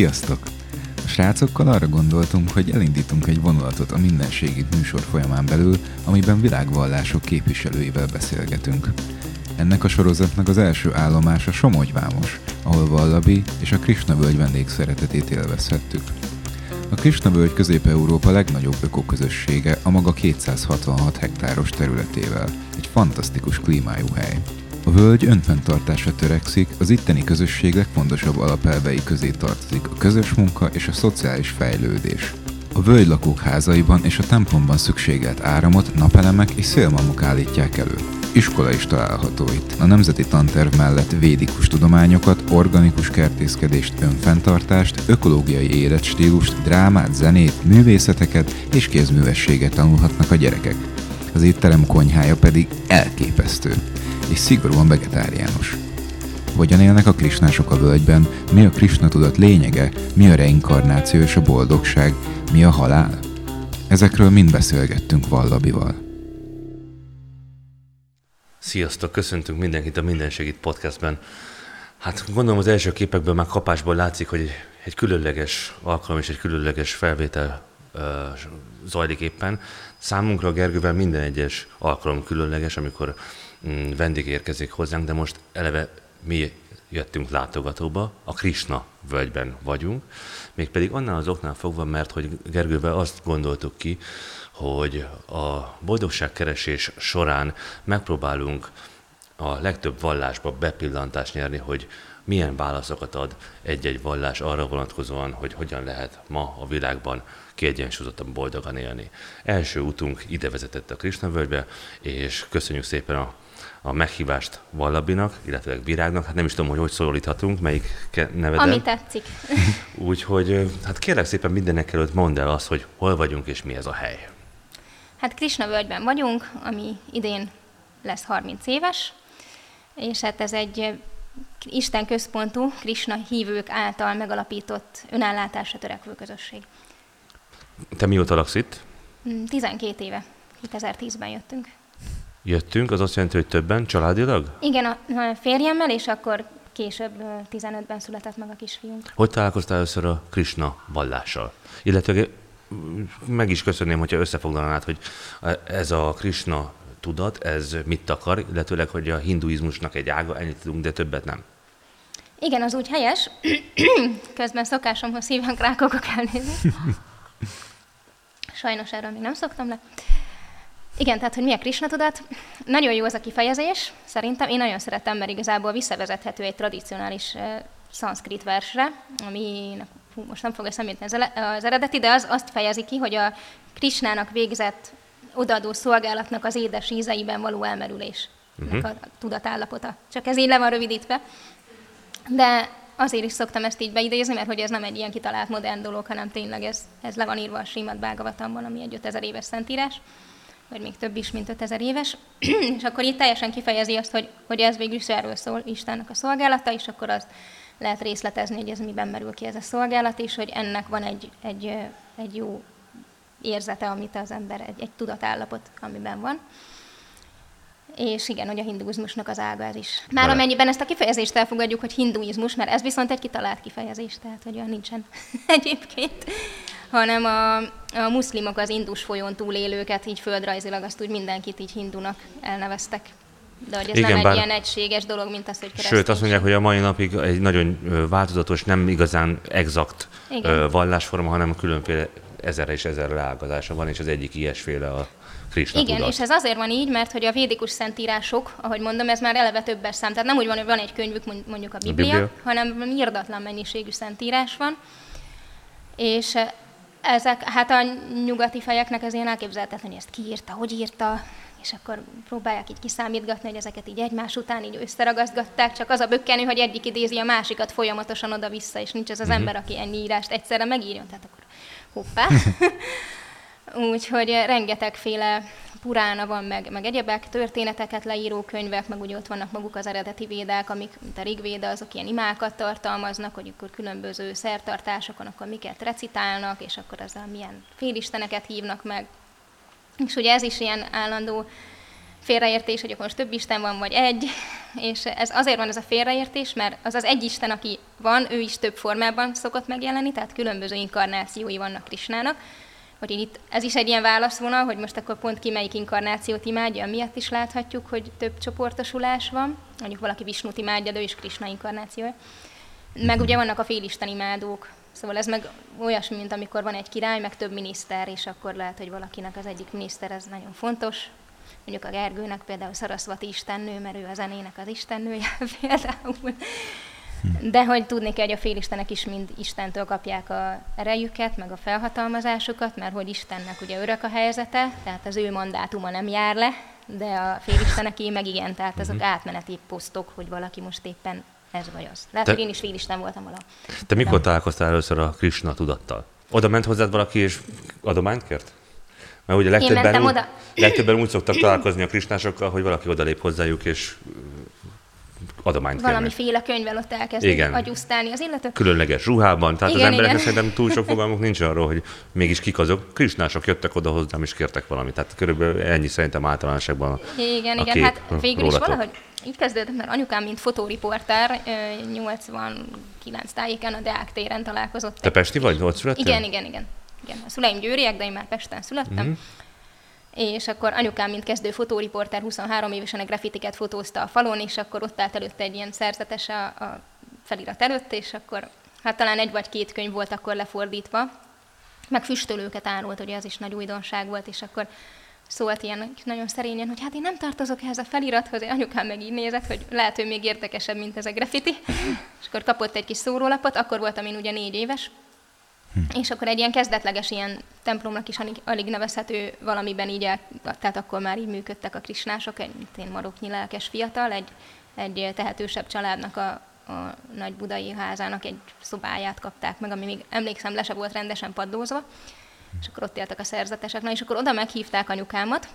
Sziasztok! A srácokkal arra gondoltunk, hogy elindítunk egy vonulatot a mindenségit műsor folyamán belül, amiben világvallások képviselőivel beszélgetünk. Ennek a sorozatnak az első állomása Somogyvámos, ahol Vallabi és a Krishna völgy vendégszeretetét élvezhettük. A Krishna völgy Közép-Európa legnagyobb ökoközössége a maga 266 hektáros területével, egy fantasztikus klímájú hely. A völgy önfenntartásra törekszik, az itteni közösség legfontosabb alapelvei közé tartozik a közös munka és a szociális fejlődés. A völgylakók házaiban és a templomban szükségelt áramot napelemek és szélmamok állítják elő. Iskola is található itt. A nemzeti tanterv mellett védikus tudományokat, organikus kertészkedést, önfenntartást, ökológiai életstílust, drámát, zenét, művészeteket és kézművességet tanulhatnak a gyerekek. Az étterem konyhája pedig elképesztő és szigorúan vegetáriánus. Hogyan élnek a krisnások a völgyben, mi a krisna tudat lényege, mi a reinkarnáció és a boldogság, mi a halál? Ezekről mind beszélgettünk Vallabival. Sziasztok, köszöntünk mindenkit a Minden Segít podcastben. Hát gondolom az első képekből már kapásból látszik, hogy egy különleges alkalom és egy különleges felvétel uh, zajlik éppen. Számunkra Gergővel minden egyes alkalom különleges, amikor vendég érkezik hozzánk, de most eleve mi jöttünk látogatóba, a Krishna völgyben vagyunk, mégpedig annál az oknál fogva, mert hogy Gergővel azt gondoltuk ki, hogy a boldogságkeresés során megpróbálunk a legtöbb vallásba bepillantást nyerni, hogy milyen válaszokat ad egy-egy vallás arra vonatkozóan, hogy hogyan lehet ma a világban kiegyensúlyozottan boldogan élni. Első útunk ide vezetett a Krishna völgybe, és köszönjük szépen a a meghívást Vallabinak, illetve Virágnak, hát nem is tudom, hogy hogy szólíthatunk, melyik nevedet. Ami tetszik. Úgyhogy hát kérlek szépen mindenek előtt mondd el azt, hogy hol vagyunk és mi ez a hely. Hát Krishna völgyben vagyunk, ami idén lesz 30 éves, és hát ez egy Isten központú, Krishna hívők által megalapított önállátásra törekvő közösség. Te mióta laksz itt? 12 mm, éve. 2010-ben jöttünk jöttünk, az azt jelenti, hogy többen családilag? Igen, a férjemmel, és akkor később 15-ben született meg a kisfiunk. Hogy találkoztál először a Krishna vallással? Illetve meg is köszönném, hogyha összefoglalnád, hogy ez a Krishna tudat, ez mit akar, illetőleg, hogy a hinduizmusnak egy ága, ennyit tudunk, de többet nem. Igen, az úgy helyes. Közben szokásomhoz szíven rákogok elnézni. Sajnos erről még nem szoktam le. Igen, tehát hogy mi a Krishna tudat? Nagyon jó az a kifejezés, szerintem. Én nagyon szeretem, mert igazából visszavezethető egy tradicionális uh, szanszkrit versre, ami hú, most nem fog eszembe az, az eredeti, de az azt fejezi ki, hogy a Krishnának végzett odaadó szolgálatnak az édes ízeiben való elmerülés. Uh-huh. a tudatállapota. Csak ez így le van rövidítve. De azért is szoktam ezt így beidézni, mert hogy ez nem egy ilyen kitalált modern dolog, hanem tényleg ez, ez le van írva a Srimad Bhagavatamban, ami egy 5000 éves szentírás vagy még több is, mint 5000 éves, és akkor itt teljesen kifejezi azt, hogy, hogy ez végül is erről szól Istennek a szolgálata, és akkor az lehet részletezni, hogy ez miben merül ki ez a szolgálat, és hogy ennek van egy, egy, egy jó érzete, amit az ember, egy, egy tudatállapot, amiben van. És igen, hogy a hinduizmusnak az ága ez is. Már Vele. amennyiben ezt a kifejezést elfogadjuk, hogy hinduizmus, mert ez viszont egy kitalált kifejezés, tehát hogy olyan nincsen egyébként hanem a, a muszlimok az Indus folyón túlélőket, így földrajzilag azt úgy mindenkit így hindunak elneveztek. De hogy ez Igen, nem egy bár... ilyen egységes dolog, mint az, hogy keresztény. Sőt, azt mondják, hogy a mai napig egy nagyon változatos, nem igazán exakt Igen. vallásforma, hanem különféle ezer és ezer leágazása van, és az egyik ilyesféle a Krishna Igen, tudat. és ez azért van így, mert hogy a védikus szentírások, ahogy mondom, ez már eleve többes szám. Tehát nem úgy van, hogy van egy könyvük, mondjuk a Biblia, a Biblia. hanem irdatlan mennyiségű szentírás van. És ezek, hát a nyugati fejeknek ez ilyen elképzelhetetlen, hogy ezt kiírta, hogy írta, és akkor próbálják így kiszámítgatni, hogy ezeket így egymás után így összeragasztgatták, csak az a bökkenő, hogy egyik idézi a másikat folyamatosan oda-vissza, és nincs az az uh-huh. ember, aki ennyi írást egyszerre megírjon, tehát akkor hoppá. Úgyhogy rengetegféle purána van, meg, meg egyebek, történeteket leíró könyvek, meg úgy ott vannak maguk az eredeti védák, amik, mint a Rigvéda, azok ilyen imákat tartalmaznak, hogy akkor különböző szertartásokon akkor miket recitálnak, és akkor ezzel milyen félisteneket hívnak meg. És ugye ez is ilyen állandó félreértés, hogy akkor most több Isten van, vagy egy, és ez azért van ez a félreértés, mert az az egy Isten, aki van, ő is több formában szokott megjelenni, tehát különböző inkarnációi vannak Krisnának, hogy itt ez is egy ilyen válaszvonal, hogy most akkor pont ki melyik inkarnációt imádja, miatt is láthatjuk, hogy több csoportosulás van. Mondjuk valaki Visnut imádja, de ő is Krishna inkarnációja. Meg ugye vannak a félisten imádók, Szóval ez meg olyasmi, mint amikor van egy király, meg több miniszter, és akkor lehet, hogy valakinek az egyik miniszter ez nagyon fontos. Mondjuk a Gergőnek például Szaraszvati istennő, mert ő a zenének az istennője például. De hogy tudni kell, hogy a félistenek is mind Istentől kapják a erejüket, meg a felhatalmazásukat, mert hogy Istennek ugye örök a helyzete, tehát az ő mandátuma nem jár le, de a félisteneké meg igen, tehát azok uh-huh. átmeneti posztok, hogy valaki most éppen ez vagy az. Lehet, Te... hogy én is félisten voltam vala. Te mikor nem. találkoztál először a Krishna tudattal? Oda ment hozzád valaki, és adományt kért? Mert ugye legtöbben, úgy, oda. legtöbben úgy szoktak találkozni a krisnásokkal, hogy valaki odalép hozzájuk, és adományt Valamiféle könyvvel ott elkezdik agyusztálni az illető. Különleges ruhában. Tehát igen, az emberek szerintem túl sok fogalmuk nincs arról, hogy mégis kik azok. Krisnások jöttek oda hozzám és kértek valamit. Tehát körülbelül ennyi szerintem általánosságban Igen, a igen. Hát végül is valahogy így kezdődött, mert anyukám, mint fotóriporter, 89 tájéken a Deák téren találkozott. Te Pesti vagy? Ott születtél? Igen, igen, igen. igen. A szüleim győriek, de én már Pesten születtem. Mm-hmm és akkor anyukám, mint kezdő fotóriporter, 23 évesen a grafitiket fotózta a falon, és akkor ott állt előtte egy ilyen szerzetes a, a felirat előtt, és akkor hát talán egy vagy két könyv volt akkor lefordítva, meg füstölőket árult, hogy az is nagy újdonság volt, és akkor szólt ilyen nagyon szerényen, hogy hát én nem tartozok ehhez a felirathoz, anyukám meg így nézett, hogy lehet, hogy még érdekesebb, mint ez a graffiti. és akkor kapott egy kis szórólapot, akkor voltam én ugye négy éves, Hm. És akkor egy ilyen kezdetleges ilyen templomnak is alig, nevezhető valamiben így, el, tehát akkor már így működtek a krisnások, egy én maroknyi lelkes fiatal, egy, egy tehetősebb családnak a, a nagy budai házának egy szobáját kapták meg, ami még emlékszem, le se volt rendesen paddózva, és akkor ott éltek a szerzetesek, na és akkor oda meghívták anyukámat,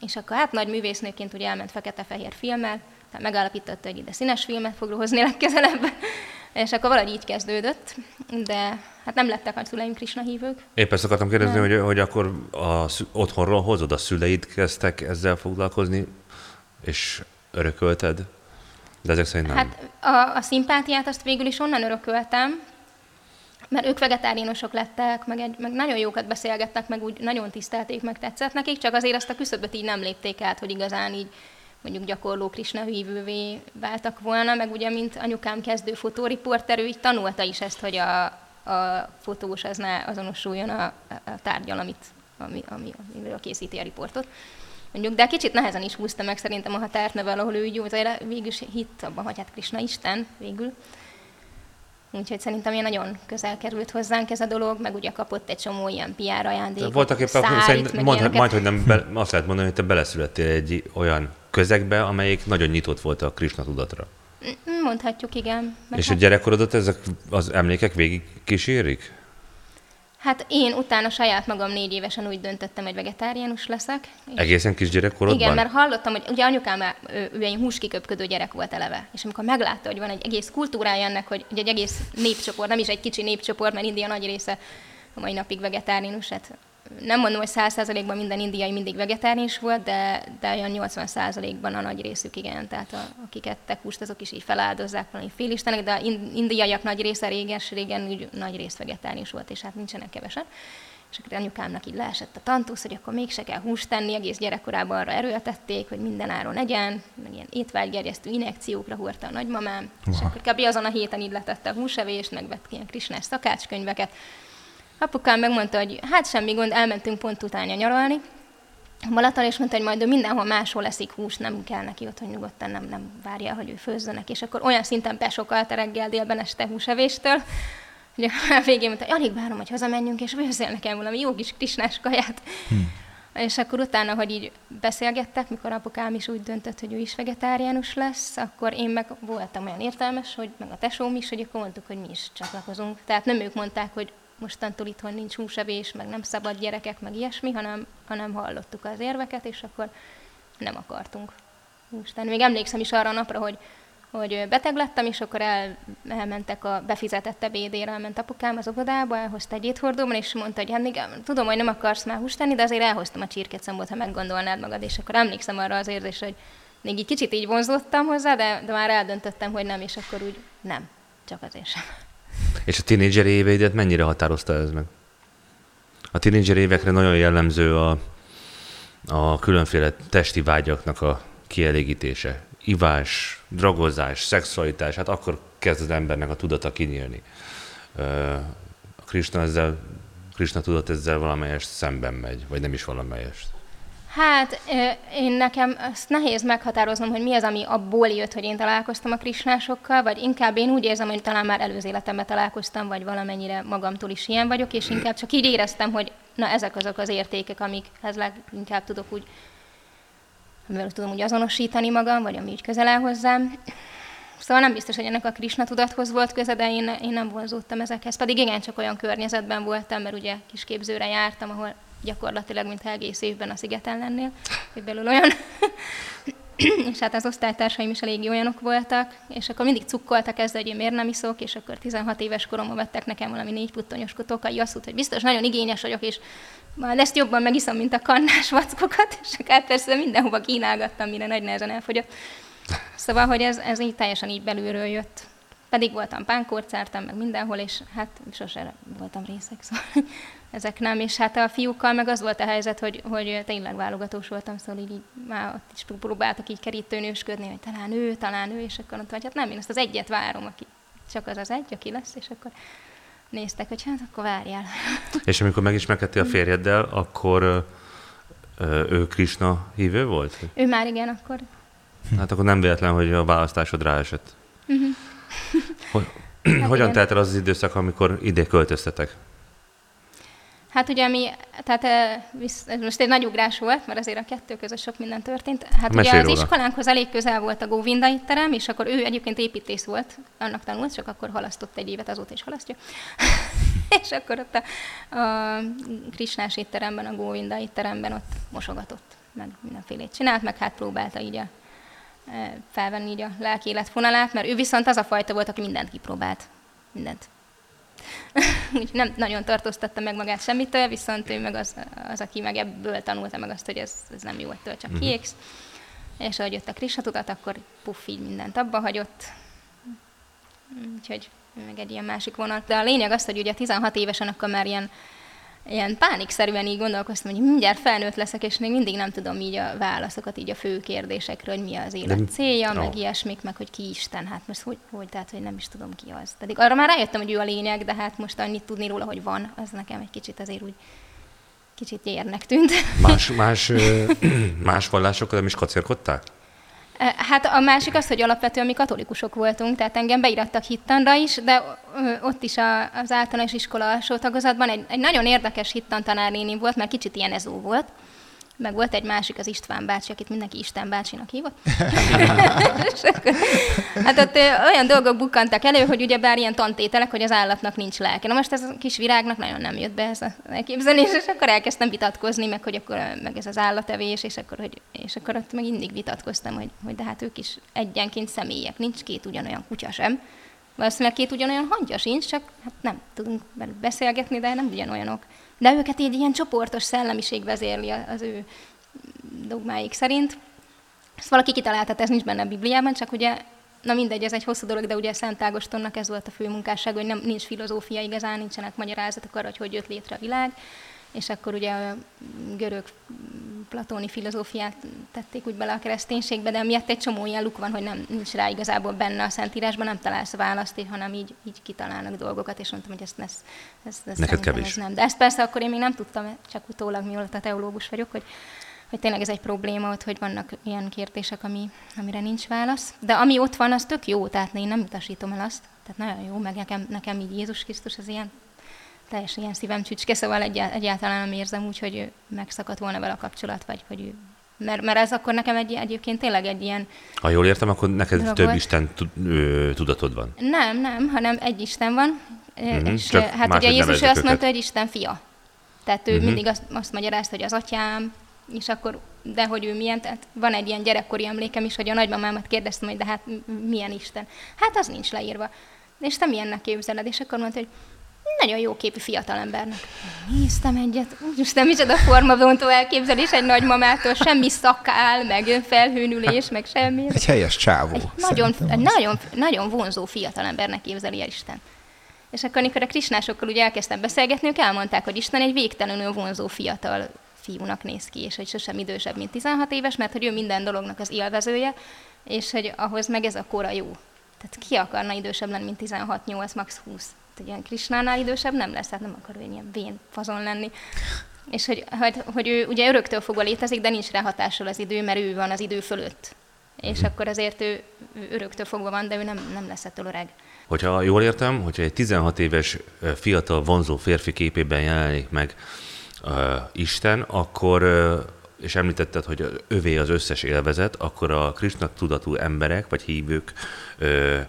és akkor hát nagy művésznőként ugye elment fekete-fehér filmmel, tehát megállapította, hogy ide színes filmet fog hozni legközelebb, és akkor valahogy így kezdődött, de hát nem lettek a szüleim Krishna hívők. Épp ezt akartam kérdezni, hogy, hogy akkor a, otthonról hozod, a szüleid kezdtek ezzel foglalkozni, és örökölted? De ezek szerint nem. Hát a, a szimpátiát azt végül is onnan örököltem, mert ők vegetáriánusok lettek, meg, egy, meg nagyon jókat beszélgettek, meg úgy nagyon tisztelték, meg tetszett nekik, csak azért azt a küszöböt így nem lépték át, hogy igazán így mondjuk gyakorló Krishna hívővé váltak volna, meg ugye, mint anyukám kezdő fotóriporter, ő így tanulta is ezt, hogy a, a fotós az ne azonosuljon a, a tárgyal, amit, ami, ami, amiről készíti a riportot. Mondjuk, de kicsit nehezen is húzta meg szerintem a határt, mert valahol ő így végül is hitt abban, hogy hát Krishna Isten végül. Úgyhogy szerintem ilyen nagyon közel került hozzánk ez a dolog, meg ugye kapott egy csomó ilyen PR ajándékot, Voltak éppen, szerint, mond, majd, hogy nem be, azt lehet mondani, hogy te beleszülettél egy olyan közegbe, amelyik nagyon nyitott volt a Krishna tudatra. Mondhatjuk, igen. És hát... a gyerekkorodat ezek az emlékek végig kísérik? Hát én utána saját magam négy évesen úgy döntöttem, hogy vegetáriánus leszek. Egészen kis gyerekkorodban? Igen, mert hallottam, hogy ugye anyukám ő, ő egy húskiköpködő gyerek volt eleve. És amikor meglátta, hogy van egy egész kultúrája ennek, hogy egy egész népcsoport, nem is egy kicsi népcsoport, mert India nagy része a mai napig vegetáriánus, hát nem mondom, hogy száz százalékban minden indiai mindig vegetáriánus volt, de, de olyan 80 százalékban a nagy részük igen, tehát a, akik ettek húst, azok is így feláldozzák valami félistenek, de indiaiak nagy része réges, régen úgy nagy rész vegetáriánus volt, és hát nincsenek kevesen. És akkor anyukámnak így leesett a tantusz, hogy akkor mégse kell húst tenni, egész gyerekkorában arra erőltették, hogy minden áron legyen, meg ilyen étvágygerjesztő injekciókra hordta a nagymamám, wow. és akkor kb. azon a héten így letette a húsevést, megvett ilyen krisnás szakácskönyveket, Apukám megmondta, hogy hát semmi gond, elmentünk pont utána nyaralni, Balaton, és mondta, hogy majd ő mindenhol máshol leszik hús, nem kell neki ott, hogy nyugodtan nem, nem várja, hogy ő főzzenek. És akkor olyan szinten a reggel délben este húsevéstől, hogy a végén mondta, hogy alig várom, hogy hazamenjünk, és főzzél nekem valami jó kis krisnás kaját. Hm. És akkor utána, hogy így beszélgettek, mikor apukám is úgy döntött, hogy ő is vegetáriánus lesz, akkor én meg voltam olyan értelmes, hogy meg a tesóm is, hogy akkor mondtuk, hogy mi is csatlakozunk. Tehát nem ők mondták, hogy mostantól itthon nincs húsevés, meg nem szabad gyerekek, meg ilyesmi, hanem, hanem hallottuk az érveket, és akkor nem akartunk tenni. Még emlékszem is arra a napra, hogy hogy beteg lettem, és akkor el, elmentek a befizetett ebédére, elment apukám az óvodába, elhozta egy éthordóban, és mondta, hogy hát még tudom, hogy nem akarsz már húst tenni, de azért elhoztam a csirkecambot, ha meggondolnád magad, és akkor emlékszem arra az érzésre, hogy még egy kicsit így vonzódtam hozzá, de, de már eldöntöttem, hogy nem, és akkor úgy nem, csak azért sem. És a tínédzser éveidet mennyire határozta ez meg? A tínédzser évekre nagyon jellemző a, a különféle testi vágyaknak a kielégítése. Ivás, dragozás, szexualitás, hát akkor kezd az embernek a tudata kinyílni. A Krishna, ezzel, Krishna tudat ezzel valamelyest szemben megy, vagy nem is valamelyest. Hát én nekem azt nehéz meghatároznom, hogy mi az, ami abból jött, hogy én találkoztam a krisnásokkal, vagy inkább én úgy érzem, hogy talán már előző életemben találkoztam, vagy valamennyire magamtól is ilyen vagyok, és inkább csak így éreztem, hogy na ezek azok az értékek, amikhez leginkább tudok úgy, amivel tudom úgy azonosítani magam, vagy ami úgy közel hozzám. Szóval nem biztos, hogy ennek a Krishna tudathoz volt köze, de én, én nem vonzódtam ezekhez. Pedig igen, csak olyan környezetben voltam, mert ugye kisképzőre jártam, ahol gyakorlatilag, mint egész évben a szigeten lennél, hogy belül olyan. és hát az osztálytársaim is elég olyanok voltak, és akkor mindig cukkoltak ezzel, hogy én miért nem iszok, és akkor 16 éves koromban vettek nekem valami négy puttonyos kotokai asszút, hogy biztos nagyon igényes vagyok, és már ezt jobban megiszom, mint a kannás vackokat, és akkor persze mindenhova kínálgattam, mire nagy nehezen elfogyott. Szóval, hogy ez, ez így teljesen így belülről jött. Pedig voltam pánkórcártam, meg mindenhol, és hát sose voltam részek, szóval ezek nem. És hát a fiúkkal meg az volt a helyzet, hogy, hogy tényleg válogatós voltam, szóval így, így már ott is próbáltak így kerítőnősködni, hogy talán ő, talán ő, és akkor ott vagy, hát nem, én azt az egyet várom, aki csak az az egy, aki lesz, és akkor néztek, hogy hát akkor várjál. És amikor megismerkedtél a férjeddel, akkor ő Krishna hívő volt? Ő már igen, akkor. Hát akkor nem véletlen, hogy a választásod ráesett. Uh-huh. Hogy, hát hogyan igen. telt el az az időszak, amikor ide költöztetek? Hát ugye mi, tehát ez most egy nagy ugrás volt, mert azért a kettő között sok minden történt. Hát Mesélj ugye az róla. iskolánkhoz elég közel volt a Góvinda terem, és akkor ő egyébként építész volt, annak tanult, csak akkor halasztott egy évet, azóta is halasztja. és akkor ott a, a Krisnás étteremben, a Góvinda étteremben ott mosogatott, meg mindenfélét csinált, meg hát próbálta így a felvenni így a lelki életfonalát, mert ő viszont az a fajta volt, aki mindent kipróbált. Mindent. Úgy nem nagyon tartóztatta meg magát semmitől, viszont ő meg az, az aki meg ebből tanulta meg azt, hogy ez, ez nem jó, ettől csak uh-huh. kiégsz. És ahogy jött a Krishna tudat, akkor puff, így mindent abba hagyott. Úgyhogy meg egy ilyen másik vonat. De a lényeg az, hogy ugye 16 évesen akkor már ilyen ilyen pánikszerűen így gondolkoztam, hogy mindjárt felnőtt leszek, és még mindig nem tudom így a válaszokat így a fő kérdésekre, hogy mi az élet De, célja, no. meg ilyesmik, meg hogy ki Isten. Hát most hogy, hogy, tehát, hogy nem is tudom ki az. Pedig arra már rájöttem, hogy ő a lényeg, de hát most annyit tudni róla, hogy van, az nekem egy kicsit azért úgy kicsit érnek tűnt. Más, más, más vallásokkal nem is kacérkodták? Hát a másik az, hogy alapvetően mi katolikusok voltunk, tehát engem beirattak hittanra is, de ott is az általános iskola alsó tagozatban egy, egy nagyon érdekes hittan tanárnéni volt, mert kicsit ilyen ezó volt meg volt egy másik, az István bácsi, akit mindenki Isten bácsinak hívott. hát ott olyan dolgok bukkantak elő, hogy ugye bár ilyen tantételek, hogy az állatnak nincs lelke. Na most ez a kis virágnak nagyon nem jött be ez a elképzelés, és akkor elkezdtem vitatkozni, meg hogy akkor meg ez az állatevés, és akkor, hogy, és akkor ott meg mindig vitatkoztam, hogy, hogy de hát ők is egyenként személyek, nincs két ugyanolyan kutya sem. Valószínűleg két ugyanolyan hangja sincs, csak hát nem tudunk beszélgetni, de nem ugyanolyanok de őket így ilyen csoportos szellemiség vezérli az ő dogmáik szerint. Ezt valaki kitalálta, ez nincs benne a Bibliában, csak ugye, na mindegy, ez egy hosszú dolog, de ugye Szent Ágostonnak ez volt a fő munkásság, hogy nem, nincs filozófia igazán, nincsenek magyarázatok arra, hogy hogy jött létre a világ, és akkor ugye a görög platóni filozófiát tették úgy bele a kereszténységbe, de miatt egy csomó ilyen luk van, hogy nem, nincs rá igazából benne a Szentírásban, nem találsz választ, hanem így, így kitalálnak dolgokat, és mondtam, hogy ezt, ezt, ezt, ezt Neked kevés. Ez nem. De ezt persze akkor én még nem tudtam, csak utólag mióta teológus vagyok, hogy, hogy tényleg ez egy probléma ott, hogy vannak ilyen kérdések, ami, amire nincs válasz. De ami ott van, az tök jó, tehát én nem utasítom el azt. Tehát nagyon jó, meg nekem, nekem így Jézus Krisztus az ilyen teljesen ilyen szívem csücske, szóval egyáltalán nem érzem úgy, hogy megszakadt volna vele a kapcsolat, vagy hogy ő mert, mert ez akkor nekem egy, egyébként tényleg egy ilyen... Ha jól értem, akkor neked több volt. Isten tudatod van. Nem, nem, hanem egy Isten van. Mm-hmm, és hát ugye Jézus azt őket. mondta, hogy Isten fia. Tehát ő mm-hmm. mindig azt, azt magyarázta, hogy az atyám, és akkor, de hogy ő milyen, tehát van egy ilyen gyerekkori emlékem is, hogy a nagymamámat kérdeztem, hogy de hát milyen Isten. Hát az nincs leírva. És te milyennek képzeled? És akkor mondta, hogy nagyon jó képű fiatalembernek. Néztem egyet, úristen, micsoda formavontó elképzelés egy nagymamától, semmi szakál, meg felhőnülés, meg semmi. Egy helyes csávó. Egy nagyon, nagyon, nagyon vonzó fiatalembernek képzeli el Isten. És akkor, amikor a krisnásokkal ugye elkezdtem beszélgetni, ők elmondták, hogy Isten egy végtelenül vonzó fiatal fiúnak néz ki, és hogy sosem idősebb, mint 16 éves, mert hogy ő minden dolognak az élvezője, és hogy ahhoz meg ez a kora jó. Tehát ki akarna idősebb lenni, mint 16-8, max 20? Tehát ilyen Krisnánál idősebb nem lesz, tehát nem akar ő ilyen vén fazon lenni. És hogy, hogy, hogy ő ugye öröktől fogva létezik, de nincs rá hatással az idő, mert ő van az idő fölött. És mm. akkor azért ő, ő öröktől fogva van, de ő nem, nem lesz ettől öreg. Hogyha jól értem, hogyha egy 16 éves fiatal vonzó férfi képében jelenik meg uh, Isten, akkor uh, és említetted, hogy övé az összes élvezet, akkor a Krishna tudatú emberek, vagy hívők uh,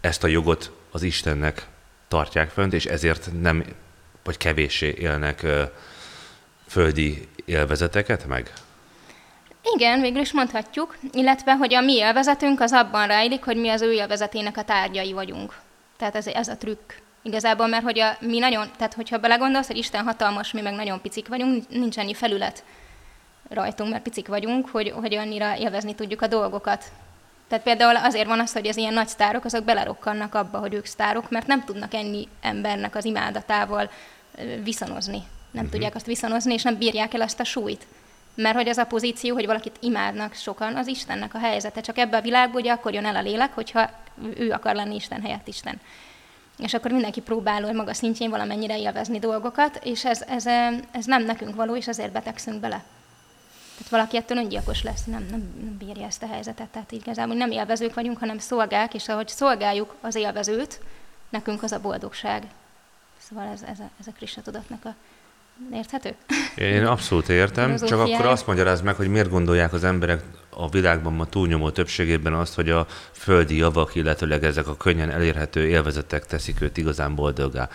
ezt a jogot az Istennek tartják fönt, és ezért nem, vagy kevéssé élnek földi élvezeteket meg? Igen, végül is mondhatjuk, illetve, hogy a mi élvezetünk az abban rejlik, hogy mi az ő élvezetének a tárgyai vagyunk. Tehát ez, ez a trükk. Igazából, mert hogy a, mi nagyon, tehát hogyha belegondolsz, hogy Isten hatalmas, mi meg nagyon picik vagyunk, nincs annyi felület rajtunk, mert picik vagyunk, hogy, hogy annyira élvezni tudjuk a dolgokat. Tehát például azért van az, hogy az ilyen nagy sztárok, azok belerokkannak abba, hogy ők sztárok, mert nem tudnak ennyi embernek az imádatával viszonozni. Nem uh-huh. tudják azt viszonozni, és nem bírják el azt a súlyt. Mert hogy az a pozíció, hogy valakit imádnak sokan, az Istennek a helyzete. Csak ebbe a világba ugye akkor jön el a lélek, hogyha ő akar lenni Isten helyett Isten. És akkor mindenki próbál hogy maga szintjén valamennyire élvezni dolgokat, és ez, ez, ez nem nekünk való, és azért betegszünk bele. Tehát valaki ettől öngyilkos lesz, nem, nem, nem bírja ezt a helyzetet. Tehát igazából nem élvezők vagyunk, hanem szolgák, és ahogy szolgáljuk az élvezőt, nekünk az a boldogság. Szóval ez, ez a, ez a Krishna tudatnak a Érthető? Én abszolút értem, csak akkor azt magyaráz meg, hogy miért gondolják az emberek a világban ma túlnyomó többségében azt, hogy a földi javak, illetőleg ezek a könnyen elérhető élvezetek teszik őt igazán boldogá.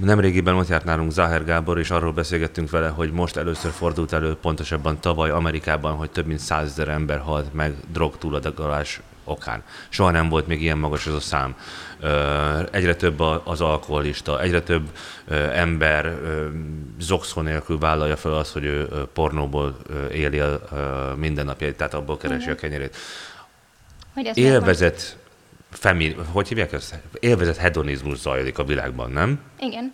Nemrégiben ott járt nálunk Záher Gábor, és arról beszélgettünk vele, hogy most először fordult elő, pontosabban tavaly Amerikában, hogy több mint százezer ember halt meg drogtúladagolás okán. Soha nem volt még ilyen magas ez a szám. Egyre több az alkoholista, egyre több ember zokszó nélkül vállalja fel azt, hogy ő pornóból éli a mindennapjait, tehát abból keresi a kenyerét. Élvezet, femi, hogy hívják ezt? Élvezet hedonizmus zajlik a világban, nem? Igen.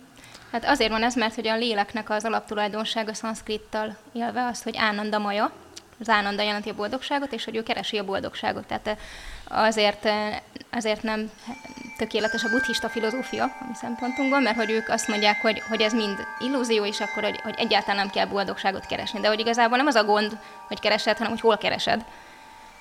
Hát azért van ez, mert hogy a léleknek az alaptulajdonsága szanszkrittal élve az, hogy Ánanda Maja, az Ánanda jelenti a boldogságot, és hogy ő keresi a boldogságot. Tehát azért, azért nem tökéletes a buddhista filozófia a mi szempontunkból, mert hogy ők azt mondják, hogy, hogy ez mind illúzió, és akkor, hogy, hogy egyáltalán nem kell boldogságot keresni. De hogy igazából nem az a gond, hogy keresed, hanem hogy hol keresed.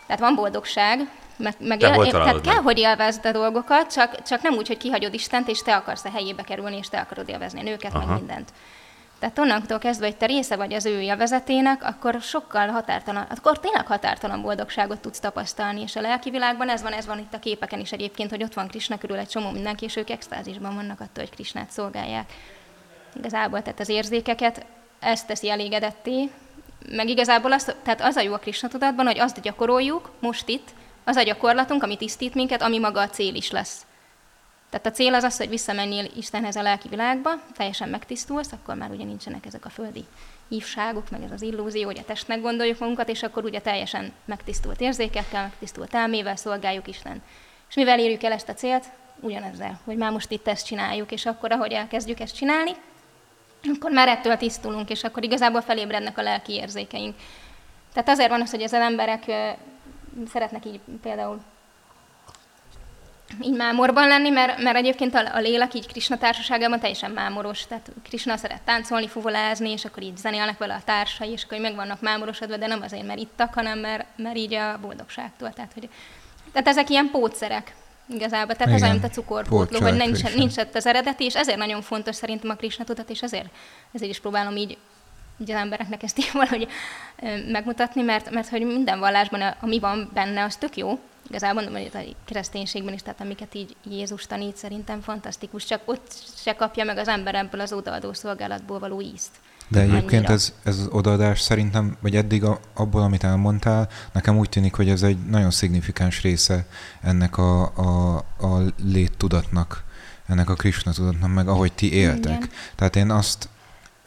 Tehát van boldogság, meg, meg él, él, tehát kell, hogy élvezd a dolgokat, csak, csak nem úgy, hogy kihagyod Istent, és te akarsz a helyébe kerülni, és te akarod élvezni a nőket, Aha. meg mindent. Tehát onnantól kezdve, hogy te része vagy az ő élvezetének, akkor sokkal határtalan, akkor tényleg határtalan boldogságot tudsz tapasztalni, és a lelki világban ez van, ez van itt a képeken is egyébként, hogy ott van Krisna körül egy csomó mindenki, és ők extázisban vannak attól, hogy Krisnát szolgálják. Igazából, tehát az érzékeket ezt teszi elégedetté, meg igazából az, tehát az a jó a Krisna tudatban, hogy azt gyakoroljuk most itt, az a gyakorlatunk, ami tisztít minket, ami maga a cél is lesz. Tehát a cél az az, hogy visszamenjél Istenhez a lelki világba, teljesen megtisztulsz, akkor már ugye nincsenek ezek a földi hívságok, meg ez az illúzió, hogy a testnek gondoljuk magunkat, és akkor ugye teljesen megtisztult érzékekkel, megtisztult elmével szolgáljuk Isten. És mivel érjük el ezt a célt? Ugyanezzel, hogy már most itt ezt csináljuk, és akkor, ahogy elkezdjük ezt csinálni, akkor már ettől tisztulunk, és akkor igazából felébrednek a lelki érzékeink. Tehát azért van az, hogy az emberek szeretnek így például így mámorban lenni, mert, mert egyébként a, a lélek így Krisna társaságában teljesen mámoros. Tehát Krisna szeret táncolni, fuvolázni, és akkor így zenélnek vele a társai, és akkor így meg vannak mámorosodva, de nem azért, mert ittak, hanem mert, mert így a boldogságtól. Tehát, hogy, tehát ezek ilyen pótszerek igazából. Tehát Igen. ez olyan, mint a cukorpótló, hogy nincs, nincs ott az eredeti, és ezért nagyon fontos szerintem a Krisna tudat, és ezért, ezért is próbálom így így az embereknek ezt így valahogy megmutatni, mert, mert hogy minden vallásban, ami van benne, az tök jó. Igazából mondom, hogy a kereszténységben is, tehát amiket így Jézus tanít, szerintem fantasztikus, csak ott se kapja meg az ember ebből az odaadó szolgálatból való ízt. De egyébként ez, ez az odaadás szerintem, vagy eddig a, abból, amit elmondtál, nekem úgy tűnik, hogy ez egy nagyon szignifikáns része ennek a, a, a léttudatnak, ennek a Krishna tudatnak, meg ahogy ti éltek. Igen. Tehát én azt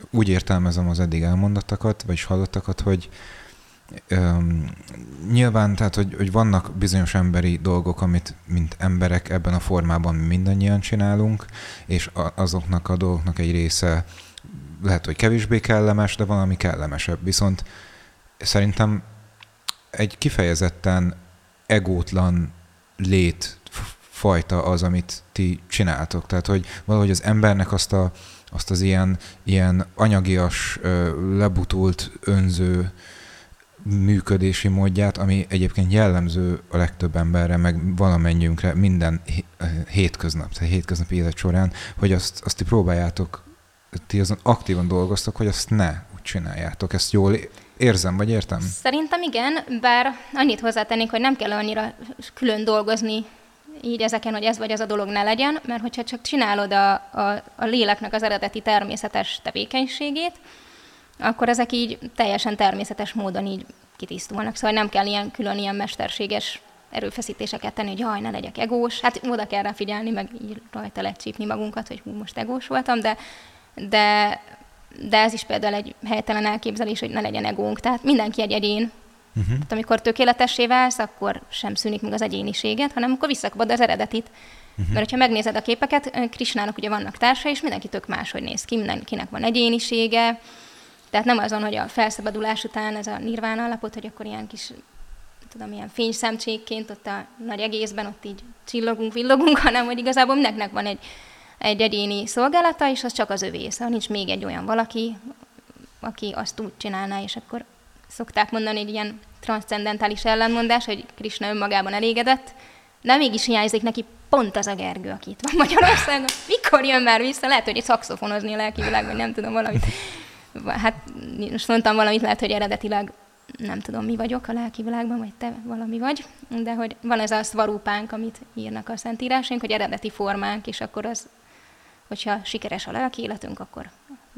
úgy értelmezem az eddig elmondottakat, vagy hallottakat, hogy um, nyilván, tehát, hogy, hogy vannak bizonyos emberi dolgok, amit mint emberek ebben a formában mindannyian csinálunk, és a, azoknak a dolgoknak egy része lehet, hogy kevésbé kellemes, de valami kellemesebb. Viszont szerintem egy kifejezetten egótlan lét fajta az, amit ti csináltok. Tehát, hogy valahogy az embernek azt, a, azt az ilyen, ilyen anyagias, lebutult, önző működési módját, ami egyébként jellemző a legtöbb emberre, meg valamennyiünkre minden hétköznap, tehát hétköznapi élet során, hogy azt, azt ti próbáljátok ti azon aktívan dolgoztok, hogy azt ne úgy csináljátok. Ezt jól érzem, vagy értem? Szerintem igen, bár annyit hozzátennék, hogy nem kell annyira külön dolgozni így ezeken, hogy ez vagy az a dolog ne legyen, mert hogyha csak csinálod a, a, a léleknek az eredeti természetes tevékenységét, akkor ezek így teljesen természetes módon így kitisztulnak. Szóval nem kell ilyen külön ilyen mesterséges erőfeszítéseket tenni, hogy jaj, ne legyek egós. Hát oda kell rá figyelni, meg így rajta lecsípni magunkat, hogy hú, most egós voltam, de de, de ez is például egy helytelen elképzelés, hogy ne legyen egónk. Tehát mindenki egy egyén. Uh-huh. Tehát amikor tökéletessé válsz, akkor sem szűnik meg az egyéniséget, hanem akkor visszakapod az eredetit. Uh-huh. Mert ha megnézed a képeket, Krisnának ugye vannak társai, és mindenki tök máshogy néz ki, mindenkinek van egyénisége, tehát nem azon, hogy a felszabadulás után ez a nirván állapot, hogy akkor ilyen kis, tudom, ilyen fényszemcsékként ott a nagy egészben ott így csillogunk, villogunk, hanem hogy igazából mindenkinek van egy egy egyéni szolgálata, és az csak az övé. Szóval nincs még egy olyan valaki, aki azt úgy csinálná, és akkor szokták mondani egy ilyen transzcendentális ellenmondás, hogy Krishna önmagában elégedett, de mégis hiányzik neki pont az a Gergő, aki itt van Magyarországon. Mikor jön már vissza? Lehet, hogy szakszofonozni a lelki világban, nem tudom valamit. Hát most mondtam valamit, lehet, hogy eredetileg nem tudom, mi vagyok a lelki világban, vagy te valami vagy, de hogy van ez a szvarúpánk, amit írnak a szentírásunk, hogy eredeti formánk, és akkor az hogyha sikeres a lelki életünk, akkor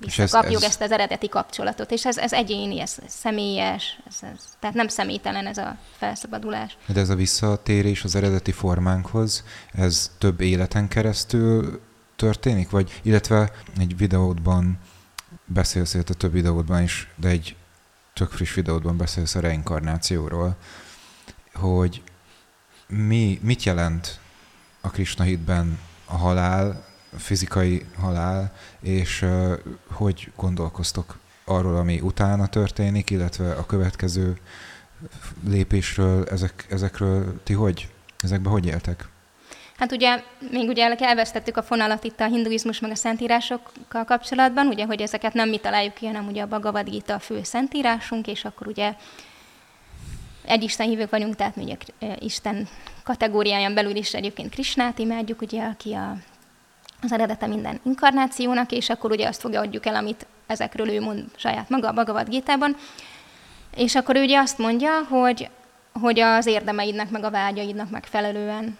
visszakapjuk ez, ez... ezt az eredeti kapcsolatot. És ez, ez egyéni, ez, ez személyes, ez, ez, tehát nem személytelen ez a felszabadulás. De ez a visszatérés az eredeti formánkhoz, ez több életen keresztül történik? Vagy, illetve egy videódban beszélsz, illetve több videódban is, de egy tök friss videódban beszélsz a reinkarnációról, hogy mi, mit jelent a Krishna hitben a halál, fizikai halál, és hogy gondolkoztok arról, ami utána történik, illetve a következő lépésről, ezek, ezekről ti hogy, ezekbe hogy éltek? Hát ugye még ugye elvesztettük a fonalat itt a hinduizmus meg a szentírásokkal kapcsolatban, ugye, hogy ezeket nem mi találjuk ki, hanem ugye a Bhagavad Gita a fő szentírásunk, és akkor ugye egy Isten hívők vagyunk, tehát ugye Isten kategóriáján belül is egyébként Krisnát imádjuk, ugye, aki a az eredete minden inkarnációnak, és akkor ugye azt fogadjuk el, amit ezekről ő mond saját maga a Bhagavad Gita-ban. És akkor ő ugye azt mondja, hogy, hogy az érdemeidnek, meg a vágyaidnak megfelelően